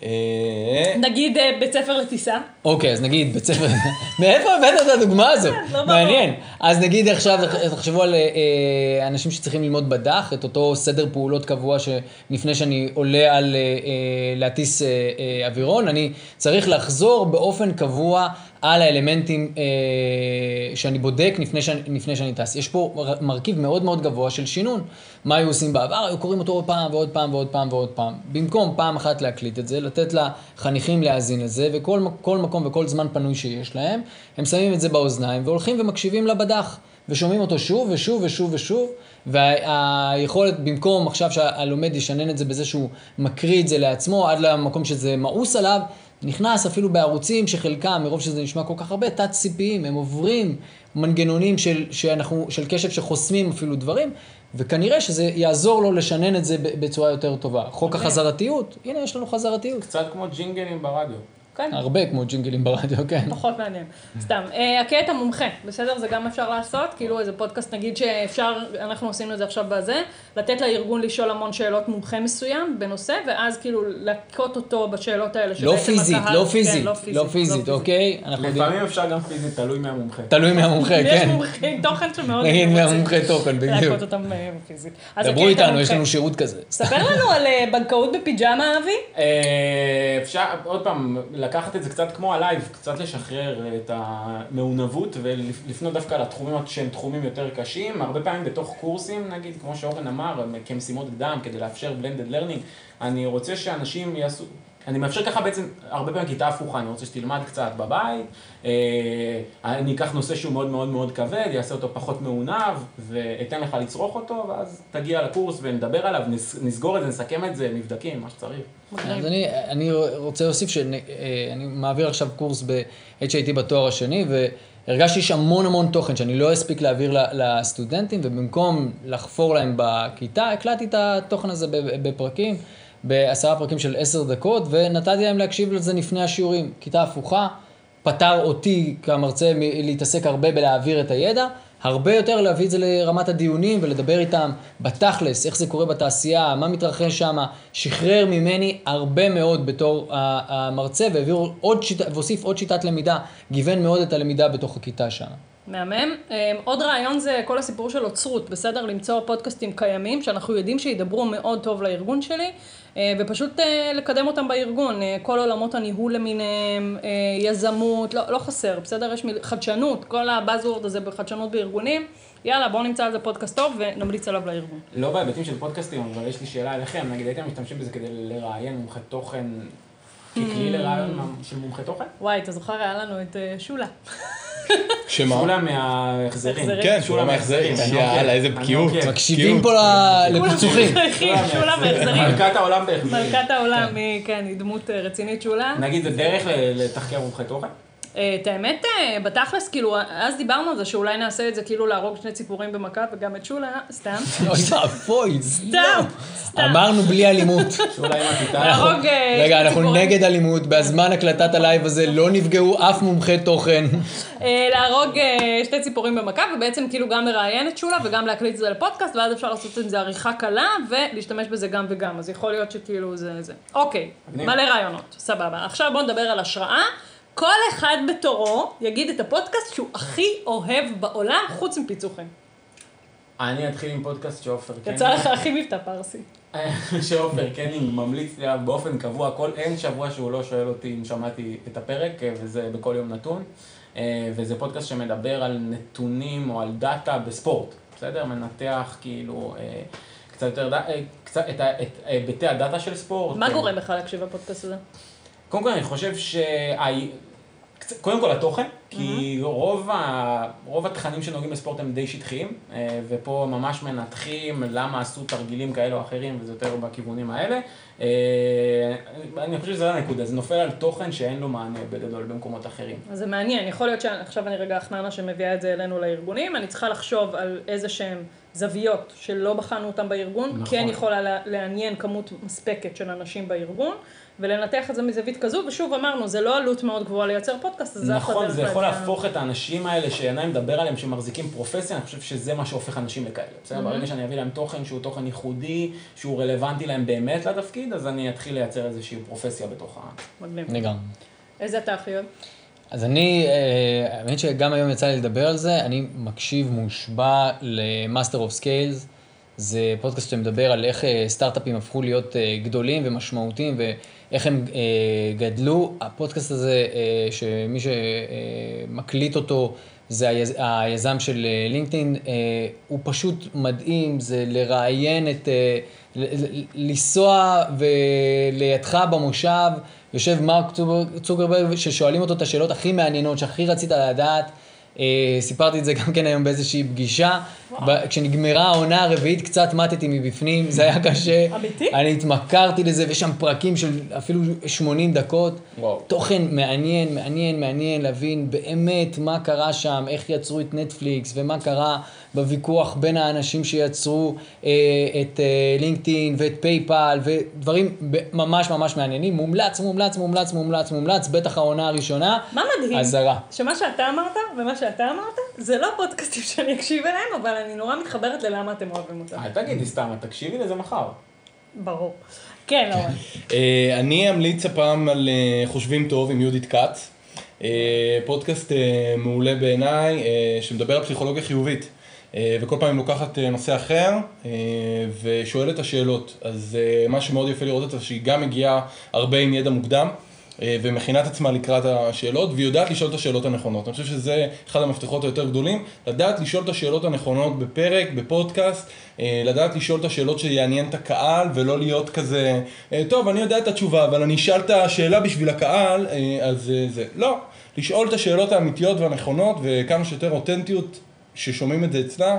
אה, נגיד אה, בית ספר לטיסה. אוקיי, אז נגיד בית ספר, מאיפה הבאת את הדוגמה הזו? לא ברור. מעניין. אז נגיד עכשיו, תחשבו על אה, אה, אנשים שצריכים ללמוד בדח, את אותו סדר פעולות קבוע שלפני שאני עולה על אה, אה, להטיס אה, אה, אווירון, אני צריך לחזור באופן קבוע על האלמנטים אה, שאני בודק לפני שאני, לפני שאני טס. יש פה מר- מרכיב מאוד מאוד גבוה של שינון. מה היו עושים בעבר? היו קוראים אותו פעם ועוד פעם ועוד פעם ועוד פעם. במקום פעם אחת להקליט את זה, לתת לחניכים להאזין לזה, וכל מקום וכל זמן פנוי שיש להם, הם שמים את זה באוזניים והולכים ומקשיבים לבדח. ושומעים אותו שוב ושוב ושוב ושוב, והיכולת, במקום עכשיו שהלומד ישנן את זה בזה שהוא מקריא את זה לעצמו עד למקום שזה מאוס עליו, נכנס אפילו בערוצים שחלקם, מרוב שזה נשמע כל כך הרבה, תת-ציפיים, הם עוברים מנגנונים של, שאנחנו, של קשב שחוסמים אפילו דברים, וכנראה שזה יעזור לו לשנן את זה בצורה יותר טובה. חוק מדהים. החזרתיות, הנה יש לנו חזרתיות. קצת כמו ג'ינגלים ברדיו. כן. הרבה כמו ג'ינגלים ברדיו, כן. פחות מעניין. סתם. אה, הכה את המומחה, בסדר? זה גם אפשר לעשות, כאילו איזה פודקאסט נגיד שאפשר, אנחנו עשינו את זה עכשיו בזה, לתת לארגון לשאול המון שאלות מומחה מסוים בנושא, ואז כאילו להכות אותו בשאלות האלה. לא פיזית, לא כן, פיזית, לא לא פיזית, אוקיי? אנחנו יודעים. לפעמים אפשר גם פיזית, תלוי מהמומחה. תלוי מהמומחה, יש כן. מומחים תוכן שמאוד נגיד מהמומחה תוכן, בדיוק. להכות אותם אה, פיזית. דברו איתנו, יש. לנו שירות כזה. ספר לנו על אה, בנקאות בפיג'מה, אבי. אפשר, עוד פעם, לקחת את זה קצת כמו הלייב, קצת לשחרר את המעונבות ולפנות דווקא לתחומים שהם תחומים יותר קשים. הרבה פעמים בתוך קורסים, נגיד, כמו שאורן אמר, כמשימות קדם, כדי לאפשר blended learning, אני רוצה שאנשים יעשו... אני מאפשר ככה בעצם, הרבה פעמים כיתה הפוכה, אני רוצה שתלמד קצת בבית, אה, אני אקח נושא שהוא מאוד מאוד מאוד כבד, יעשה אותו פחות מעונב, ואתן לך לצרוך אותו, ואז תגיע לקורס ונדבר עליו, נס- נסגור את זה, נסכם את זה, מבדקים, מה שצריך. אז אני, אני רוצה להוסיף שאני מעביר עכשיו קורס ב-HIT בתואר השני, והרגשתי שיש המון המון תוכן שאני לא אספיק להעביר לסטודנטים, ובמקום לחפור להם בכיתה, הקלטתי את התוכן הזה בפרקים, בעשרה פרקים של עשר דקות, ונתתי להם להקשיב לזה לפני השיעורים. כיתה הפוכה, פטר אותי כמרצה להתעסק הרבה בלהעביר את הידע, הרבה יותר להביא את זה לרמת הדיונים ולדבר איתם בתכלס, איך זה קורה בתעשייה, מה מתרחש שם, שחרר ממני הרבה מאוד בתור המרצה והעביר עוד שיטה, והוסיף עוד שיטת למידה, גיוון מאוד את הלמידה בתוך הכיתה שם. מהמם. אה, עוד רעיון זה כל הסיפור של אוצרות, בסדר? למצוא פודקאסטים קיימים, שאנחנו יודעים שידברו מאוד טוב לארגון שלי, ופשוט אה, לקדם אותם בארגון. אה, כל עולמות הניהול למיניהם, אה, יזמות, לא, לא חסר, בסדר? יש מיל- חדשנות, כל הבאזוורד הזה בחדשנות בארגונים. יאללה, בואו נמצא על זה פודקאסט טוב ונמליץ עליו לארגון. לא בהיבטים של פודקאסטים, אבל יש לי שאלה אליכם, נגיד הייתם משתמשים בזה כדי לראיין מומחה תוכן, ככלי לראיון של מומחה תוכן? וואי, אתה זוכר, היה לנו את אה, שולה. שמה? שולה מההחזרים. החזרים. כן, שולה מההחזרים. יאללה, איזה אני בקיאות. עוקב. מקשיבים פה לפיצוחים. שולה מהחזרים. מלכת העולם בהחזרים. מלכת העולם, היא, כן, היא דמות אה, רצינית שולה. נגיד זה דרך לתחקר מומחה תוכן? אה, את האמת, אה, בתכלס, כאילו, אז דיברנו על זה שאולי נעשה את זה כאילו להרוג שני ציפורים במכה וגם את שולה, סתם. אוי ואבוי, סתם, סתם. אמרנו בלי אלימות. להרוג אה, רגע, אנחנו. נגד אלימות, בזמן הקלטת הלייב הזה לא נפגעו אף מומחה תוכן. להרוג שתי ציפורים במכה, ובעצם כאילו גם לראיין את שולה וגם להקליט את זה לפודקאסט, ואז אפשר לעשות עם זה עריכה קלה, ולהשתמש בזה גם וגם. אז יכול להיות שכאילו זה זה. אוקיי. מלא רעיונות, סבבה. עכשיו בואו נדבר על השראה. כל אחד בתורו יגיד את הפודקאסט שהוא הכי אוהב בעולם, חוץ מפיצוחים. אני אתחיל עם פודקאסט שעופר קנינג. יצא לך הכי מבטא פרסי. שעופר קנינג ממליץ לי באופן קבוע, כל אין שבוע שהוא לא שואל אותי אם שמעתי את הפרק, אה, וזה בכל יום נתון. אה, וזה פודקאסט שמדבר על נתונים או על דאטה בספורט, בסדר? מנתח כאילו אה, קצת יותר, קצת את היבטי הדאטה של ספורט. מה גורם לך להקשיב לפודקאסט הזה? קודם כל אני חושב. קצת- קודם כל התוכן, כי רוב, ה... רוב התכנים שנוגעים בספורט הם די שטחיים, אה, ופה ממש מנתחים למה עשו תרגילים כאלה או אחרים, וזה יותר בכיוונים האלה. אה, אני חושב שזה הנקודה, זה נופל על תוכן שאין לו מענה בגדול במקומות אחרים. אז זה מעניין, יכול להיות שעכשיו אני רגע החננה שמביאה את זה אלינו לארגונים, אני צריכה לחשוב על איזה שהן זוויות שלא בחנו אותן בארגון, נכון. כן יכולה לה- לעניין כמות מספקת של אנשים בארגון, ולנתח את זה מזווית כזו, ושוב אמרנו, זה לא עלות מאוד גבוהה לייצר פודקאסט, אז זה אחלה נכון, דרך זה יכול. להפוך את האנשים האלה שעיניים מדבר עליהם, שמחזיקים פרופסיה, אני חושב שזה מה שהופך אנשים לכאלה. בסדר? ברגע שאני אביא להם תוכן שהוא תוכן ייחודי, שהוא רלוונטי להם באמת לתפקיד, אז אני אתחיל לייצר איזושהי פרופסיה בתוך ה... מגניב. איזה אתה הכי אוהב? אז אני, אה, האמת שגם היום יצא לי לדבר על זה, אני מקשיב מושבע ל-Master of Scales. זה פודקאסט שמדבר על איך אה, סטארט-אפים הפכו להיות אה, גדולים ומשמעותיים ואיך הם אה, גדלו. הפודקאסט הזה, אה, שמי שמקליט אותו זה היז, היזם של אה, לינקדאין, אה, הוא פשוט מדהים, זה לראיין את, אה, לנסוע ולידך במושב, יושב מרק צוקר- צוקרברג, ששואלים אותו את השאלות הכי מעניינות, שהכי רצית לדעת, אה, סיפרתי את זה גם כן היום באיזושהי פגישה. ב- כשנגמרה העונה הרביעית קצת מתתי מבפנים, זה היה קשה. אמיתי? אני התמכרתי לזה, ויש שם פרקים של אפילו 80 דקות. וואו. תוכן מעניין, מעניין, מעניין להבין באמת מה קרה שם, איך יצרו את נטפליקס, ומה קרה בוויכוח בין האנשים שיצרו אה, את אה, לינקדאין ואת פייפל, ודברים ממש ממש מעניינים. מומלץ, מומלץ, מומלץ, מומלץ, מומלץ, בטח העונה הראשונה. מה מדהים? אזהרה. שמה שאתה אמרת ומה שאתה אמרת, זה לא פודקאסטים שאני אקשיב אליהם, אבל אני נורא מתחברת ללמה אתם אוהבים אותם. אל תגידי סתם, תקשיבי לזה מחר. ברור. כן, אורן. אה, אני אמליץ הפעם על אה, חושבים טוב עם יהודית כץ. אה, פודקאסט מעולה בעיניי, שמדבר על פסיכולוגיה חיובית. אה, וכל פעם היא לוקחת אה, נושא אחר אה, ושואלת את השאלות. אז מה שמאוד יפה לראות אותה, שהיא גם מגיעה הרבה עם ידע מוקדם. ומכינה את עצמה לקראת השאלות, והיא יודעת לשאול את השאלות הנכונות. אני חושב שזה אחד המפתחות היותר גדולים, לדעת לשאול את השאלות הנכונות בפרק, בפודקאסט, לדעת לשאול את השאלות שיעניין את הקהל, ולא להיות כזה, טוב, אני יודע את התשובה, אבל אני אשאל את השאלה בשביל הקהל, אז זה. לא, לשאול את השאלות האמיתיות והנכונות, וכמה שיותר אותנטיות ששומעים את זה אצלה,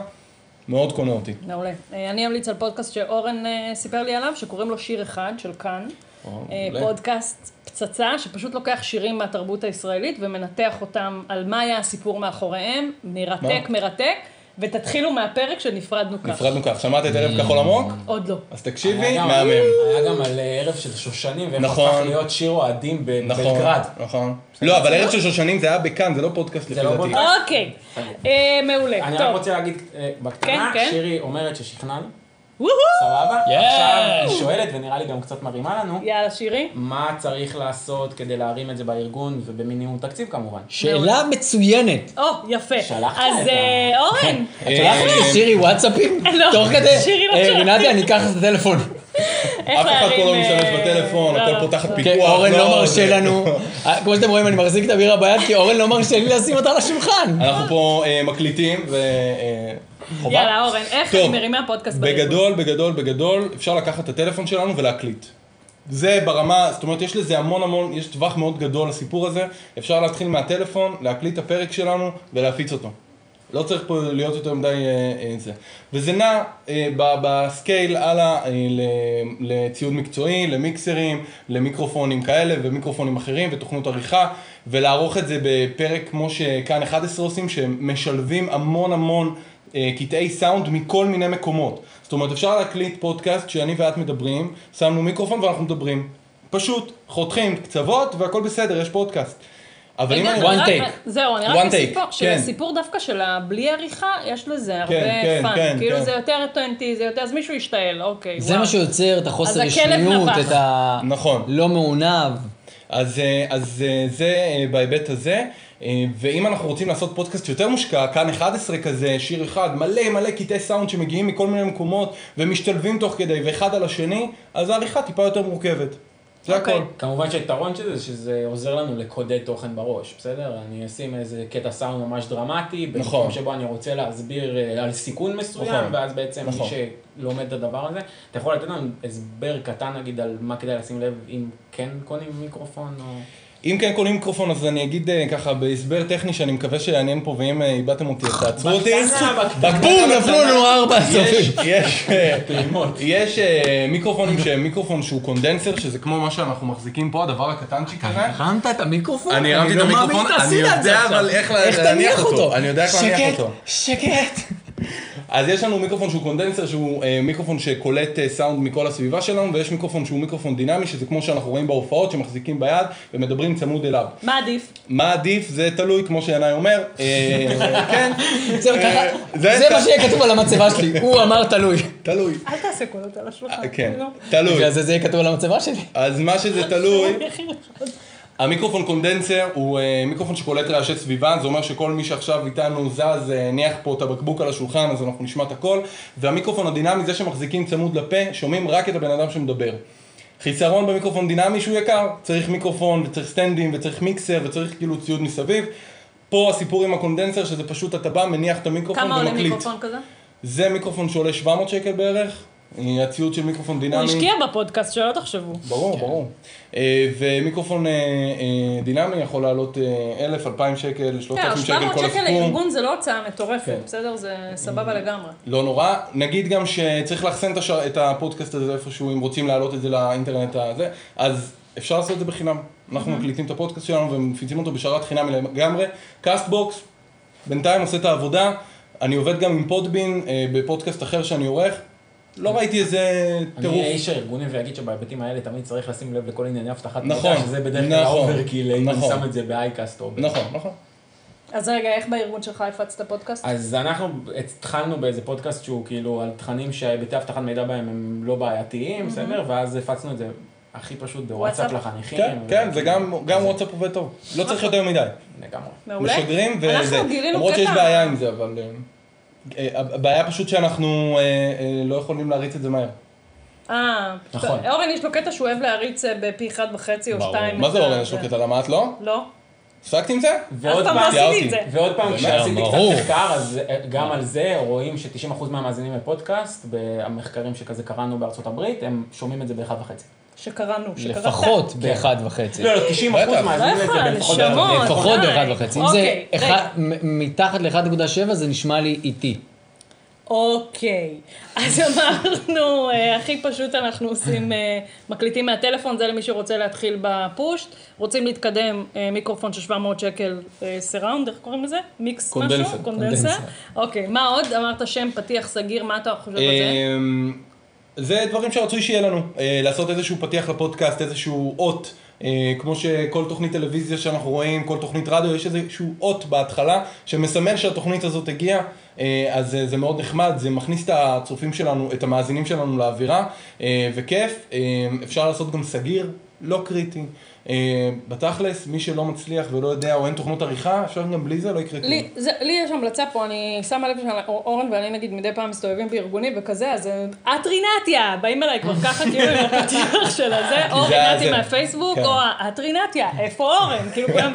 מאוד קונה אותי. מעולה. אה, אני אמליץ על פודקאסט שאורן אה, סיפר לי עליו, שקוראים לו שיר אחד של כאן. אה. פודקאסט פצצה, שפשוט לוקח שירים מהתרבות הישראלית ומנתח אותם על מה היה הסיפור מאחוריהם, מרתק, מה? מרתק, ותתחילו מהפרק שנפרדנו כך. נפרדנו כך, שמעת את ערב כחול עמוק? עוד לא. אז תקשיבי, מהמם. היה גם על אה, ערב של שושנים, ואיך נכון. הפך להיות שיר אוהדים ב- נכון, בבלגרד. נכון. לא, אבל ערב של שושנים זה היה בכאן, זה לא פודקאסט לפי לא דעתי. פודקאסט? אוקיי, אה, מעולה. אני. רק רוצה להגיד אה, בקטנה, כן, כן. שירי אומרת ששכנענו! סבבה? עכשיו היא שואלת, ונראה לי גם קצת מרימה לנו, יאללה, שירי. מה צריך לעשות כדי להרים את זה בארגון, ובמינימום תקציב כמובן. שאלה מצוינת. או, יפה. שלחת אז את אה, אורן, שלחת לשירי וואטסאפים? לא, תוך כדי, שירי לא אה, שלחתי. רינתי, אני אקח את הטלפון. איך אף אחד פה לא להרים, משתמש אה, בטלפון, לא, הכל לא. פה תחת לא. פיקוח. כן, אורן לא מרשה זה- לנו, אה, כמו שאתם רואים, אני מחזיק את הבירה ביד, כי אורן לא מרשה לי לשים אותה על השולחן. אנחנו פה אה, מקליטים וחובה. יאללה, אורן, איך אני מרימה פודקאסט בארגון? בגדול, בגדול, בגדול, אפשר לקחת את הטלפון שלנו ולהקליט. זה ברמה, זאת אומרת, יש לזה המון המון, יש טווח מאוד גדול לסיפור הזה. אפשר להתחיל מהטלפון, להקליט את הפרק שלנו ולהפיץ אותו. לא צריך פה להיות יותר מדי אה, אה, זה. וזה נע אה, בסקייל הלאה אה, לציוד מקצועי, למיקסרים, למיקרופונים כאלה ומיקרופונים אחרים ותוכנות עריכה, ולערוך את זה בפרק כמו שכאן 11 עושים, שמשלבים המון המון קטעי סאונד מכל מיני מקומות. זאת אומרת, אפשר להקליט פודקאסט שאני ואת מדברים, שמנו מיקרופון ואנחנו מדברים. פשוט חותכים קצוות והכל בסדר, יש פודקאסט. אבל אם אני... One take. זהו, אני רק אוסיף פה, כן. שלסיפור דווקא של הבלי עריכה, יש לזה הרבה כן, fun. כן, כאילו כן. זה יותר אותנטי, זה יותר, אז מישהו ישתעל, אוקיי, זה וואו. מה שיוצר את החוסר רשמיות. את ה... נכון. לא מעונב. אז, אה, אז אה, זה אה, בהיבט הזה, אה, ואם אנחנו רוצים לעשות פודקאסט יותר מושקע, כאן 11 כזה, שיר אחד, מלא מלא קטעי סאונד שמגיעים מכל מיני מקומות ומשתלבים תוך כדי ואחד על השני, אז העריכה טיפה יותר מורכבת. זה אוקיי. הכל. כמובן שהיתרון של זה, שזה עוזר לנו לקודד תוכן בראש, בסדר? אני אשים איזה קטע סאונד ממש דרמטי, במקום נכון. שבו אני רוצה להסביר אה, על סיכון מסוים, נכון. ואז בעצם נכון. מי שלומד את הדבר הזה, אתה יכול לתת לנו הסבר קטן נגיד על מה כדאי לשים לב אם כן קונים מיקרופון או... אם כן קונים מיקרופון, אז אני אגיד אה, ככה בהסבר טכני שאני מקווה שיעניין פה, ואם אה, איבדתם אותי, אז תעצרו אותי. בום, נפלו לנו ארבע יש, סופים. יש, אה, אה, מיקרופונים שהם מיקרופון שהוא קונדנסר, שזה כמו מה שאנחנו מחזיקים פה, הדבר הקטנצ'יק הזה. הרמת את המיקרופון? אני הרמתי את לא המיקרופון, אני יודע. אבל איך לה- איך להניח תניח אותו. אני יודע איך להניח שקט, אותו. שקט. אז יש לנו מיקרופון שהוא condenser, שהוא אה, מיקרופון שקולט אה, סאונד מכל הסביבה שלנו, ויש מיקרופון שהוא מיקרופון דינמי, שזה כמו שאנחנו רואים בהופעות, שמחזיקים ביד ומדברים צמוד אליו. מה עדיף? מה עדיף? זה תלוי, כמו שינאי אומר. אה, כן, זהו, ככה, אה, זה זה ת- מה שיהיה כתוב על המצבה שלי. הוא אמר תלוי. תלוי. אל תעשה קולות על השולחן. כן, נו. תלוי. בגלל זה זה יהיה כתוב על המצבה שלי. אז מה שזה תלוי. המיקרופון condenser הוא אה, מיקרופון שקולט רעשי סביבה, זה אומר שכל מי שעכשיו איתנו זז, אה, הניח פה את הבקבוק על השולחן, אז אנחנו נשמע את הכל. והמיקרופון הדינמי, זה שמחזיקים צמוד לפה, שומעים רק את הבן אדם שמדבר. חיסרון במיקרופון דינמי שהוא יקר, צריך מיקרופון וצריך סטנדים וצריך מיקסר וצריך כאילו ציוד מסביב. פה הסיפור עם ה condenser, שזה פשוט אתה בא, מניח את המיקרופון כמה עולה ומקליט. מיקרופון כזה? זה מיקרופון שעולה 700 שקל בערך, אה, הציוד של מיקרופון הוא דינמי. השקיע בפודקאסט, שלא תחשבו. ברור, ברור. אה, ומיקרופון אה, אה, דינמי יכול לעלות אה, אלף, אלפיים שקל, כן, שלושת אלפים שקל 700 כל שקל הסיפור. לארגון זה לא הוצאה מטורפת, כן. בסדר? זה סבבה לגמרי. לא נורא. נגיד גם שצריך לאחסן את, הפודקאסט הזה איפשהו, אם רוצים להעלות את זה לאינטרנט הזה, אז אפשר לעשות את זה בחינם. אנחנו מקליטים את הפודקאסט שלנו ומפיצים אותו בשרת חינם לגמרי. Castbox, בינתיים עושה את העבודה. אני עובד גם עם Podbean אה, בפודקאסט אחר שאני עורך. לא ראיתי איזה טירוף. אני איש הארגונים ואגיד שבהיבטים האלה תמיד צריך לשים לב לכל ענייני אבטחת נכון, מידע, שזה בדרך כלל נכון, ה overkill, אם אני נכון. שם את זה ב Acast או... נכון, נכון. אז רגע, איך בארגון שלך הפצת פודקאסט? אז אנחנו התחלנו באיזה פודקאסט שהוא כאילו על תכנים שהיבטי אבטחת מידע בהם הם לא בעייתיים, בסדר? ואז הפצנו את זה הכי פשוט בוואטסאפ וואטסאפ? לחניכים. כן, כן, וגם גם זה וואטסאפ עובד טוב. לא צריך יותר מדי. לגמרי. מעולה. משגרים אנחנו וזה. גילינו למרות שיש קטע- בעיה עם זה, אבל... אה, הבעיה פשוט שאנחנו אה, אה, לא יכולים להריץ את זה מהר. אה, נכון. אורן יש לו קטע שהוא אוהב להריץ בפי אחד וחצי או שתיים. מה זה אורן? יש לו קטע למה את לא? לא. הפסקת עם זה? ועוד פעם פעם, עשיתי תיארתי. את זה. ועוד פעם, כשעשיתי קצת. מחקר, אז גם על זה רואים ש-90% מהמאזינים לפודקאסט, במחקרים שכזה קראנו בארצות הברית, הם שומעים את זה באחד וחצי. שקראנו, שקראת. לפחות באחד וחצי. לא, לא, 90% בטח. מאזינים לא לזה נשמות. באחד וחצי. לפחות. באחד וחצי. אם זה אוקיי, מתחת ל-1.7 זה נשמע לי איטי. אוקיי, אז אמרנו, אה, הכי פשוט אנחנו עושים, אה, מקליטים מהטלפון, זה למי שרוצה להתחיל בפושט, רוצים להתקדם, אה, מיקרופון של 700 שקל סיראונד, איך קוראים לזה? מיקס קונדנסר. משהו? קונדנסר. אוקיי, מה עוד? אמרת שם, פתיח, סגיר, מה אתה חושב על זה? זה דברים שרצוי שיהיה לנו, אה, לעשות איזשהו פתיח לפודקאסט, איזשהו אות, אה, כמו שכל תוכנית טלוויזיה שאנחנו רואים, כל תוכנית רדיו, יש איזשהו אות בהתחלה שמסמל שהתוכנית הזאת הגיעה, אה, אז זה מאוד נחמד, זה מכניס את הצופים שלנו, את המאזינים שלנו לאווירה, וכיף, אפשר לעשות גם סגיר, לא קריטי. אה, בתכלס, מי שלא מצליח ולא יודע או אין תוכנות עריכה, אפשר גם בלי זה, לא יקרה כלום. לי, זה, לי יש המלצה פה, אני שמה לב שאורן ואני נגיד מדי פעם מסתובבים בארגונים וכזה, אז את רינתיה, באים אליי כבר ככה כאילו עם הפתיח של הזה, או זה רינתיה. מהפייסבוק, כן. או את רינתיה, איפה אורן? כאילו כולם.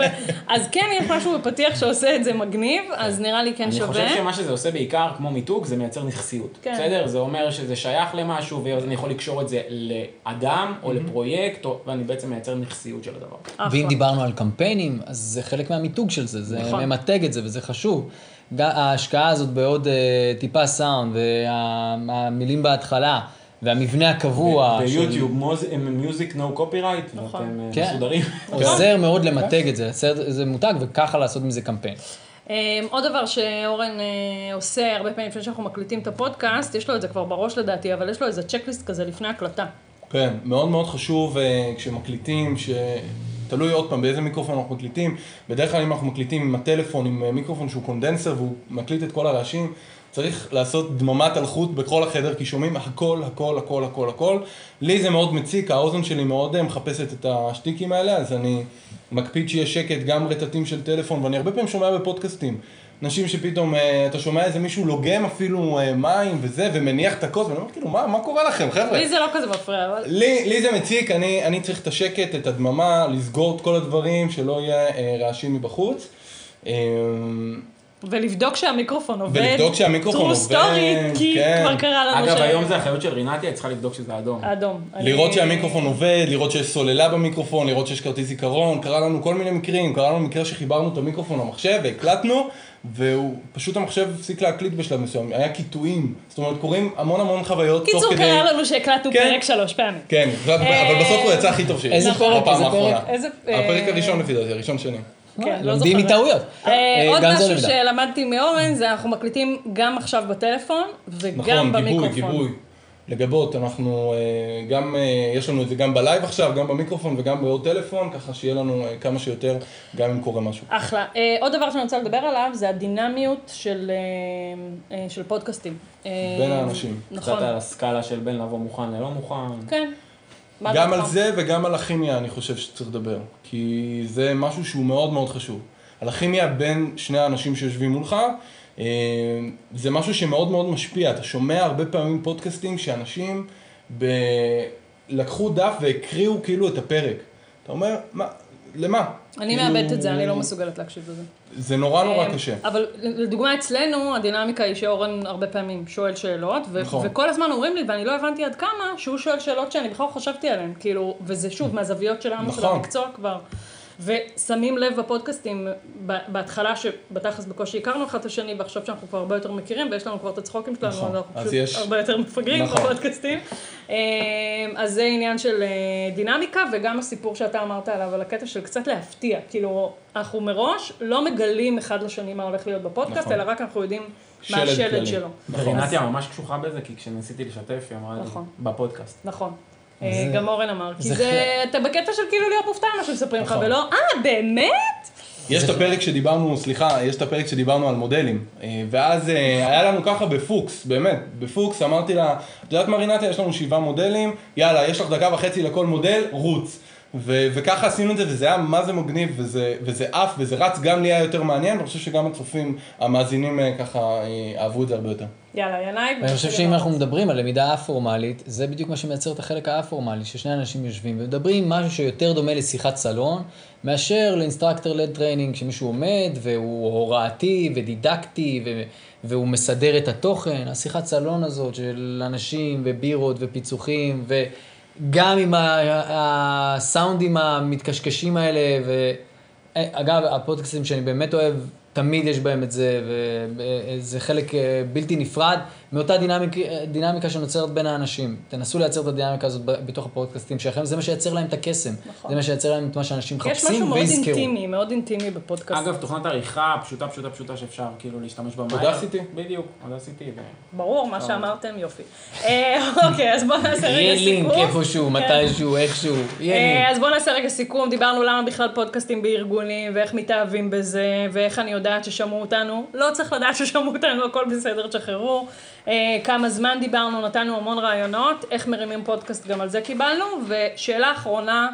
אז כן יש משהו בפתיח שעושה את זה מגניב, אז נראה לי כן אני שווה. חושב שמה שזה עושה בעיקר, כמו מיתוג, זה מייצר נכסיות. כן. בסדר? זה אומר שזה שייך למשהו, ואז אני יכול לקשור את זה לאדם, או לפרויקט, ואני בעצם מייצר נכסיות של הדבר. אחלה. ואם דיברנו על קמפיינים, אז זה חלק מהמיתוג של זה, זה נכון. ממתג את זה וזה חשוב. ההשקעה הזאת בעוד אה, טיפה סאונד, והמילים בהתחלה, והמבנה הקבוע, ביוטיוב, music no copyright, נכון. ואתם אה, כן. מסודרים. עוזר מאוד למתג את זה, איזה מותג, וככה לעשות מזה קמפיין. אמ, עוד דבר שאורן אה, עושה הרבה פעמים לפני שאנחנו מקליטים את הפודקאסט, יש לו את זה כבר בראש לדעתי, אבל יש לו איזה צ'קליסט כזה לפני הקלטה. כן, מאוד מאוד חשוב אה, כשמקליטים, ש... תלוי עוד פעם באיזה מיקרופון אנחנו מקליטים. בדרך כלל אם אנחנו מקליטים עם הטלפון, עם אה, מיקרופון שהוא קונדנסר והוא מקליט את כל הרעשים, צריך לעשות דממת אלחוט בכל החדר, כי שומעים הכל, הכל, הכל, הכל, הכל. לי זה מאוד מציק, האוזן שלי מאוד אה, מחפשת את השטיקים האלה, אז אני מקפיד שיהיה שקט, גם רטטים של טלפון, ואני הרבה פעמים שומע בפודקאסטים. אנשים שפתאום, אה, אתה שומע איזה מישהו לוגם אפילו אה, מים וזה, ומניח את הכוס, ואני אומר, כאילו, מה, מה קורה לכם, חבר'ה? לי זה לא כזה מפריע, אבל... לי, לי זה מציק, אני, אני צריך את השקט, את הדממה, לסגור את כל הדברים, שלא יהיה אה, רעשים מבחוץ. אה, ולבדוק שהמיקרופון עובד. ולבדוק שהמיקרופון true עובד, story, כי כן. כבר קרה לנו אגב, ש- היום זה אחריות של רינתיה, היא צריכה לבדוק שזה אדום. אדום. לראות אני- שהמיקרופון עובד, לראות שיש סוללה במיקרופון, לראות שיש כרטיס זיכרון, קרה לנו כל מיני מקרים, קרה לנו מקרה שחיברנו את המיקרופון למחשב והקלטנו, והוא, פשוט המחשב הפסיק להקליט בשלב מסוים, היה קיטועים, זאת אומרת קורים המון המון חוויות תוך קיצור, כדי... קרה לנו שהקלטנו כן. פרק שלוש פעמים. כן, אבל אה, בסוף הוא יצא הכי טוב שיש. איזה פרק? איזה. פרק? הפרק אה, הראשון לפי דעתי, הראשון שני. כן, לא לומדים זוכרת. מטעויות. אה, אה, עוד משהו. שלמדתי מאורן, זה אנחנו מקליטים גם עכשיו בטלפון, וגם נכון, גיבוי, במיקרופון. גיבוי. לגבות, אנחנו אה, גם, יש לנו את זה גם בלייב עכשיו, גם במיקרופון וגם בעוד טלפון, ככה שיהיה לנו כמה שיותר, גם אם קורה משהו. אחלה. עוד דבר שאני רוצה לדבר עליו, זה הדינמיות של, של פודקאסטים. בין האנשים. נכון. קצת על הסקאלה של בין לבוא מוכן ללא מוכן. כן. גם? על זה וגם על הכימיה אני חושב שצריך לדבר, כי זה משהו שהוא מאוד מאוד חשוב. על הכימיה בין שני האנשים שיושבים מולך, אה, זה משהו שמאוד מאוד משפיע. אתה שומע הרבה פעמים פודקאסטים שאנשים ב... לקחו דף והקריאו כאילו את הפרק. אתה אומר, מה, למה? אני כאילו, מאבדת את זה, אני לא מסוגלת להקשיב לזה. זה נורא נורא אה, קשה. אבל לדוגמה אצלנו, הדינמיקה היא שאורן הרבה פעמים שואל שאלות, ו- נכון. וכל הזמן אומרים לי, ואני לא הבנתי עד כמה, שהוא שואל שאלות שאני בכלל חשבתי עליהן, כאילו, וזה שוב, מהזוויות שלנו, של נכון. המקצוע כבר. ושמים לב בפודקאסטים, בהתחלה שבתכלס בקושי הכרנו אחד את השני, ועכשיו שאנחנו כבר הרבה יותר מכירים, ויש לנו כבר את הצחוקים שלנו, נכון. אז אנחנו פשוט יש- הרבה יותר מפגרים נכון. בפודקאסטים. אה, אז זה עניין של אה, דינמיקה, וגם הסיפור שאתה אמרת עליו, על הקטע של קצת להפתיע. כאילו, אנחנו מראש לא מגלים אחד לשני מה הולך להיות בפודקאסט, נכון. אלא רק אנחנו יודעים מה שלד השלד. שלו. ורינתיה ממש קשוחה בזה, כי כשניסיתי לשתף, היא אמרה לי, נכון. בפודקאסט. נכון. אה, גם אורן אמר, כי זה אתה בקטע של כאילו להיות מופתע ממה שמספרים לך, נכון. ולא, אה, באמת? יש את הפרק שדיברנו, סליחה, יש את הפרק שדיברנו על מודלים, אה, ואז אה, היה לנו ככה בפוקס, באמת, בפוקס אמרתי לה, את יודעת מה רינתיה, יש לנו שבעה מודלים, יאללה, יש לך דקה וחצי לכל מודל, רוץ. ו- וככה עשינו את זה, וזה היה מה זה מגניב, וזה, וזה עף, וזה רץ, גם לי היה יותר מעניין, ואני חושב שגם הצופים, המאזינים אה, ככה אה, אהבו את זה הרבה יותר. יאללה, ינאי. ואני חושב שאם אנחנו מדברים על למידה א-פורמלית, זה בדיוק מה שמייצר את החלק האפורמלי, ששני אנשים יושבים ומדברים משהו שיותר דומה לשיחת סלון, מאשר ל instructor led training, שמישהו עומד והוא הוראתי ודידקטי ו- והוא מסדר את התוכן. השיחת סלון הזאת של אנשים ובירות ופיצוחים, וגם עם הסאונדים המתקשקשים האלה, ו... אגב, הפודקאסטים שאני באמת אוהב, תמיד יש בהם את זה, וזה חלק אה, בלתי נפרד מאותה דינמיק, דינמיקה שנוצרת בין האנשים. תנסו לייצר את הדינמיקה הזאת בתוך הפודקאסטים שלכם, זה מה שייצר להם את הקסם. נכון. זה מה שייצר להם את מה שאנשים יש משהו מאוד ויזכרו. אינטימי, מאוד אינטימי בפודקאסט. אגב, תוכנת עריכה פשוטה, פשוטה, פשוטה, שאפשר כאילו להשתמש בה מהר. אודסיטי? בדיוק, אודסיטי. ברור, מה שאמרתם, יופי. אה, אוקיי, אז בואו נעשה רגע יהיה סיכום. לינק איפשהו, מתישהו, איכשהו, יהיה אה. אז בואו נעשה רגע סיכום, דיברנו למה בכלל פודקאסטים בארגונים, ואיך מתאהבים בזה, ואיך אני יודעת ששמעו אותנו. לא צריך לדעת ששמעו אותנו, הכל בסדר, תשחררו. אה, כמה זמן דיברנו, נתנו המון רעיונות, איך מרימים פודקאסט, גם על זה קיבלנו. ושאלה אחרונה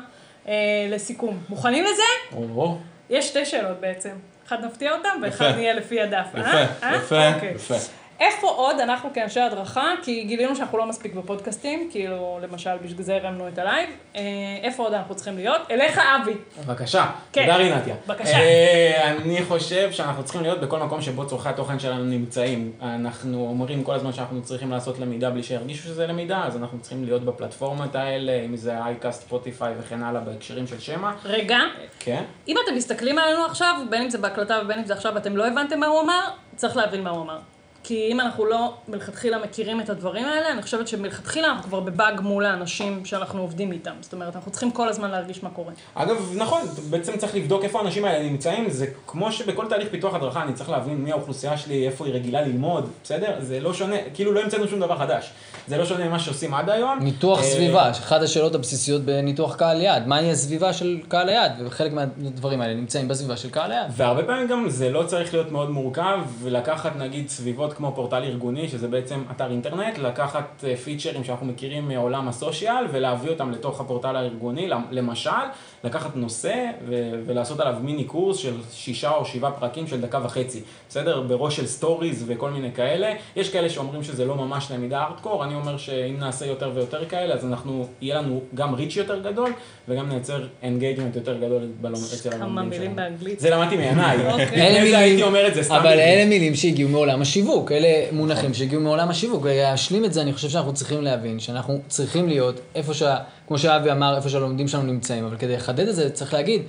אה, לסיכום. מוכנים לזה? או, יש שתי שאלות בעצם. אחד נפתיע אותם, ואחד יפה. נהיה לפי הדף. אה? יפה, אה? יפה, אוקיי. יפה. איפה עוד אנחנו כאנשי הדרכה, כי גילינו שאנחנו לא מספיק בפודקאסטים, כאילו, למשל, בשביל זה הרמנו את הלייב, אה, איפה עוד אנחנו צריכים להיות? אליך, אבי. בבקשה, כן. תודה רינתיה. בבקשה. אה, אני חושב שאנחנו צריכים להיות בכל מקום שבו צורכי התוכן שלנו נמצאים. אנחנו אומרים כל הזמן שאנחנו צריכים לעשות למידה בלי שירגישו שזה למידה, אז אנחנו צריכים להיות בפלטפורמות האלה, אם זה אייקאסט, ספוטיפיי וכן הלאה, בהקשרים של שמע. רגע, כן. אם אתם מסתכלים עלינו עכשיו, בין אם זה בהקלטה ובין אם זה עכשיו, ואתם לא הבנתם מה הוא אמר, צריך להבין מה הוא אמר. כי אם אנחנו לא מלכתחילה מכירים את הדברים האלה, אני חושבת שמלכתחילה אנחנו כבר בבאג מול האנשים שאנחנו עובדים איתם. זאת אומרת, אנחנו צריכים כל הזמן להרגיש מה קורה. אגב, נכון, בעצם צריך לבדוק איפה האנשים האלה נמצאים, זה כמו שבכל תהליך פיתוח הדרכה אני צריך להבין מי האוכלוסייה שלי, איפה היא רגילה ללמוד, בסדר? זה לא שונה, כאילו לא המצאנו שום דבר חדש. זה לא שונה ממה שעושים עד היום. ניתוח אה, סביבה, אחת השאלות הבסיסיות בניתוח קהל יעד, מהי הסביבה של קהל היעד, וחלק מהדברים האלה נמצאים בסביבה של קהל היעד. והרבה פעמים גם זה לא צריך להיות מאוד מורכב, ולקחת נגיד סביבות כמו פורטל ארגוני, שזה בעצם אתר אינטרנט, לקחת אה, פיצ'רים שאנחנו מכירים מעולם הסושיאל, ולהביא אותם לתוך הפורטל הארגוני, למ- למשל, לקחת נושא ו- ולעשות עליו מיני קורס של שישה או שבעה פרקים של דקה וחצי, בסדר? בראש של סטוריז וכל מיני כאלה. יש כאלה שאומרים שזה לא ממש למידה ארטקור, אני אומר שאם נעשה יותר ויותר כאלה, אז אנחנו, יהיה לנו גם reach יותר גדול, וגם נייצר engagement יותר גדול בלומד אצל כמה הלומדים מילים שלנו. באנגלית. זה למדתי מינאי. אוקיי. לפני זה הייתי אומר את זה סתם. אבל. אלה מילים שהגיעו מעולם השיווק, אלה מונחים שהגיעו מעולם השיווק. ולהשלים את זה, אני חושב שאנחנו צריכים להבין שאנחנו צריכים להיות איפה שה... כמו שאבי אמר, איפה שהלומדים שלנו נמצאים, אבל כדי לחדד את זה, צריך להגיד,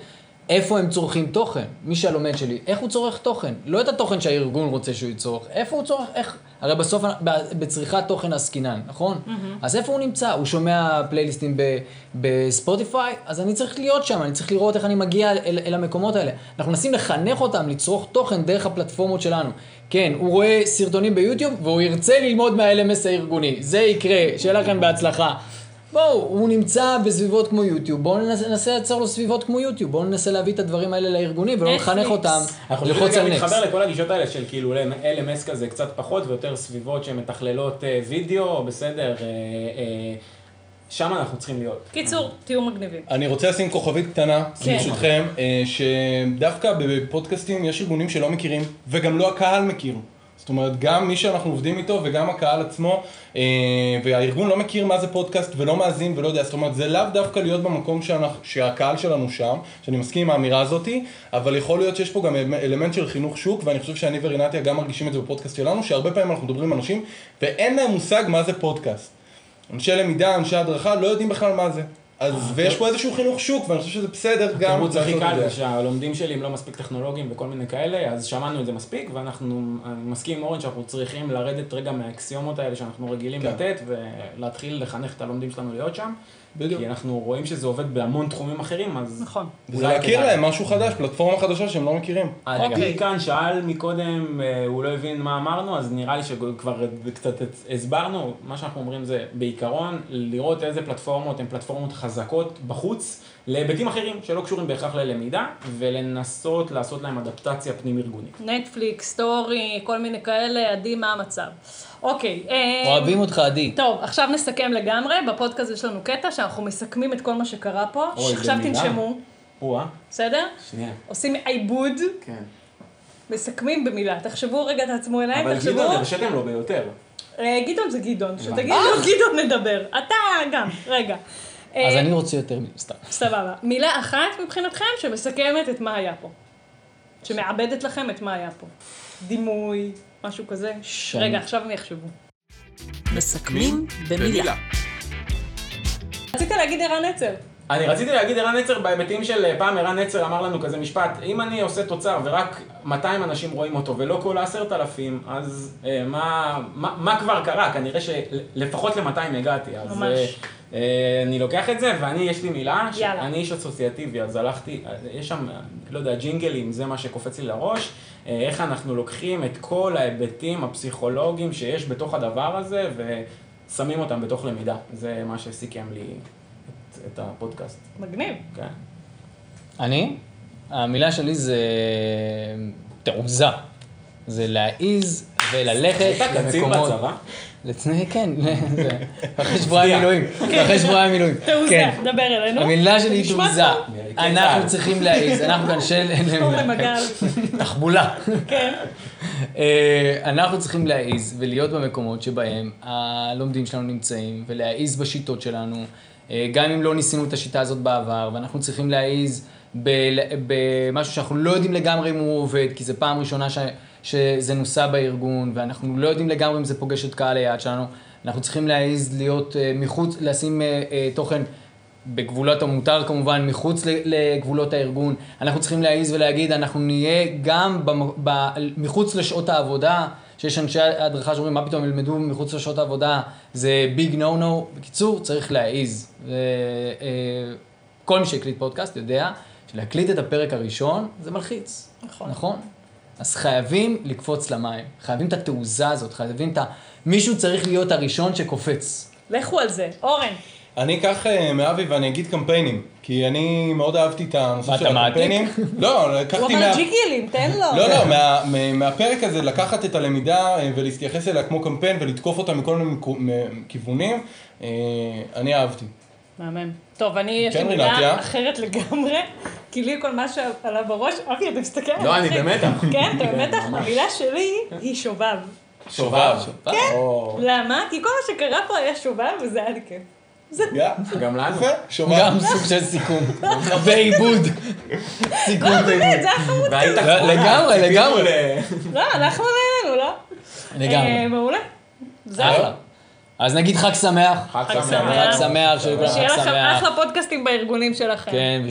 איפה הם צורכים תוכן. מי שהלומד שלי, איך הוא צורך תוכן. לא את התוכן שהארגון רוצה שהוא יצורך, איפה הוא צורך, איך... הרי בסוף בצריכת תוכן עסקינן, נכון? אז איפה הוא נמצא? הוא שומע פלייליסטים ב- בספוטיפיי? אז אני צריך להיות שם, אני צריך לראות איך אני מגיע אל, אל המקומות האלה. אנחנו מנסים לחנך אותם לצרוך תוכן דרך הפלטפורמות שלנו. כן, הוא רואה סרטונים ביוטיוב והוא ירצה ללמוד מה-LMS הארגוני. זה יקרה, שיהיה לכם בהצלחה. בואו, הוא נמצא בסביבות כמו יוטיוב, בואו ננסה, ננסה לייצר לו סביבות כמו יוטיוב, בואו ננסה להביא את הדברים האלה לארגונים ולא לחנך. אותם אני חושב ללחוץ על גם נקסט. מתחבר לכל הגישות האלה של כאילו LMS כזה קצת פחות ויותר סביבות שמתכללות אה, וידאו, בסדר, אה, אה, שם אנחנו צריכים להיות. קיצור, תהיו מגניבים. אני רוצה לשים כוכבית קטנה, כן. ברשותכם, אה, שדווקא בפודקאסטים יש ארגונים שלא מכירים, וגם לא הקהל מכיר. זאת אומרת, גם מי שאנחנו עובדים איתו וגם הקהל עצמו, אה, והארגון לא מכיר מה זה פודקאסט ולא מאזין ולא יודע, זאת אומרת, זה לאו דווקא להיות במקום שאנחנו, שהקהל שלנו שם, שאני מסכים עם האמירה הזאתי, אבל יכול להיות שיש פה גם אלמנט של חינוך שוק, ואני חושב שאני ורינתיה גם מרגישים את זה בפודקאסט שלנו, שהרבה פעמים אנחנו מדברים עם אנשים ואין להם מושג מה זה פודקאסט. אנשי למידה, אנשי הדרכה, לא יודעים בכלל מה זה. אז, ויש פה איזשהו חינוך שוק, ואני חושב שזה בסדר גם התירוץ הכי קל זה. זה שהלומדים שלי הם לא מספיק טכנולוגיים וכל מיני כאלה, אז שמענו את זה מספיק, ואנחנו, אני מסכים עם אורן שאנחנו צריכים לרדת רגע מהאקסיומות האלה שאנחנו רגילים כן. לתת, ולהתחיל לחנך את הלומדים שלנו להיות שם, בדיוק. כי אנחנו רואים שזה עובד בהמון תחומים אחרים, אז... נכון. אולי להכיר. להם משהו חדש, פלטפורמה חדשה שהם לא מכירים. אוקיי. כאן שאל מקודם, אה, הוא לא הבין מה אמרנו, אז נראה לי שכבר קצת הסברנו. מה שאנחנו אומרים זה, בעיקרון, לראות איזה פלטפורמות הן פלטפורמות חזקות בחוץ, להיבטים אחרים שלא קשורים בהכרח ללמידה, ולנסות לעשות להם אדפטציה פנים-ארגונית. נטפליקס, סטורי, כל מיני כאלה, עדי, מה המצב? אוקיי. אה, אוהבים אותך, עדי. טוב, עכשיו נסכם לגמרי. בפודקאסט יש לנו קטע שאנחנו מסכמים את כל מה שקרה פה. אוי, עכשיו. תנשמו, או-אה, בסדר? שנייה. עושים עיבוד, כן. מסכמים במילה. תחשבו רגע, תעצמו עיניים, אבל תחשבו. גדעון, הרשיתם לו ביותר. אה, גדעון זה גדעון, שתגיד אה. לו גדעון נדבר. אתה גם, רגע. אז אה, אני רוצה יותר סתם. סבבה. מילה אחת מבחינתכם שמסכמת את מה היה פה. שמעבדת לכם את מה היה פה. דימוי, משהו כזה. שאני- רגע, עכשיו הם יחשבו. מסכמים במילה. רצית להגיד ערן נצר. אני רציתי להגיד ערן נצר בהיבטים של אה, פעם ערן נצר אמר לנו כזה משפט, אם אני עושה תוצר ורק 200 אנשים רואים אותו ולא כל העשרת אלפים, אז אה, מה, מה, מה כבר קרה? כנראה שלפחות ל-200 הגעתי. אז ממש. אה, אה, אני לוקח את זה ואני, יש לי מילה, יאללה. שאני איש אסוציאטיבי, אז הלכתי, אה, יש שם, לא יודע, ג'ינגלים, זה מה שקופץ לי לראש, אה, איך אנחנו לוקחים את כל ההיבטים הפסיכולוגיים שיש בתוך הדבר הזה ושמים אותם בתוך למידה. זה מה שסיכם לי את, הפודקאסט. מגניב. כן. אני? המילה שלי זה תעוזה. זה להעיז וללכת קצין למקומות. בצבא? לפני, כן, זה- אחרי שבועיים מילואים. אחרי שבועיים מילואים. תעוזה, כן. דבר אלינו. המילה שלי היא תעוזה. כן, אנחנו צה"ל. צריכים להעיז, אנחנו כאן של... טוב למגל. תחבולה. כן. אה, אנחנו צריכים להעיז ולהיות במקומות שבהם הלומדים שלנו נמצאים ולהעיז בשיטות שלנו, גם אם לא ניסינו את השיטה הזאת בעבר, ואנחנו צריכים להעיז במשהו שאנחנו לא יודעים לגמרי אם הוא עובד, כי זו פעם ראשונה ש, שזה נוסע בארגון, ואנחנו לא יודעים לגמרי אם זה פוגש את קהל היעד שלנו. אנחנו צריכים להעיז להיות אה, מחוץ, לשים אה, אה, תוכן בגבולות המותר כמובן, מחוץ לגבולות הארגון. אנחנו צריכים להעיז ולהגיד, אנחנו נהיה גם במ- ב- מחוץ לשעות העבודה, שיש אנשי הדרכה שאומרים, מה פתאום ילמדו מחוץ לשעות העבודה, זה ביג נו נו. בקיצור, צריך להעיז. אה, כל מי שהקליט פודקאסט יודע שלהקליט את הפרק הראשון זה מלחיץ. נכון. נכון? אז חייבים לקפוץ למים, חייבים את התעוזה הזאת, חייבים את ה... מישהו צריך להיות הראשון שקופץ. לכו על זה. אורן. אני אקח אה, מאבי ואני אגיד קמפיינים, כי אני מאוד אהבתי את הנושא של? הקמפיינים. לא, הוא לקחתי אמר מה... ג'יגילים, תן לו. לא, לא, מה- מה- מהפרק הזה לקחת את הלמידה אה, ולהתייחס אליה כמו קמפיין ולתקוף אותה מכל מיני כיוונים, אה, אני אהבתי. מהמם. טוב, אני, יש לי כן, מילה? אחרת לגמרי, כי לי כל מה שעלה בראש, אבי, אתה מסתכל עליי. לא, אני. במתח. כן, אתה במתח? המילה שלי היא שובב. שובב. כן. למה? כי כל מה שקרה פה היה שובב, וזה היה לי כיף. גם לנו. גם סוג של סיכום. ועיבוד. סיכום לא, באמת, ועיבוד. זה היה חמוד. לא, לגמרי, לגמרי. לא, אנחנו נהנינו, לא? אה, לגמרי. מעולה. זהו. אחלה. אז נגיד חג שמח. חג חג שמח. שמח. חג שמח, שיהיה לכם שמח. אחלה פודקאסטים בארגונים שלכם. כן,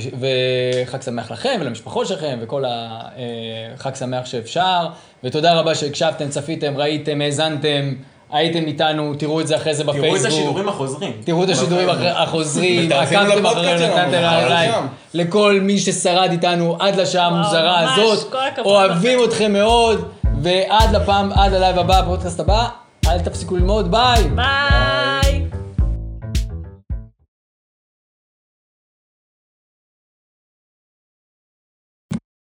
וחג שמח לכם ולמשפחות שלכם וכל החג שמח שאפשר. ותודה רבה שהקשבתם, צפיתם, ראיתם, האזנתם, הייתם איתנו, תראו את זה אחרי זה בפייסבוק. תראו את השידורים החוזרים. תראו את השידורים החוזרים, עקבתם אחרינו, נתתם. שם. לכל מי ששרד איתנו עד לשעה המוזרה הזאת, אוהבים. אתכם מאוד, ועד לפעם, עד הלייב הבא, הפודקאסט הבא, אל תפסיקו ללמוד, ביי. ביי.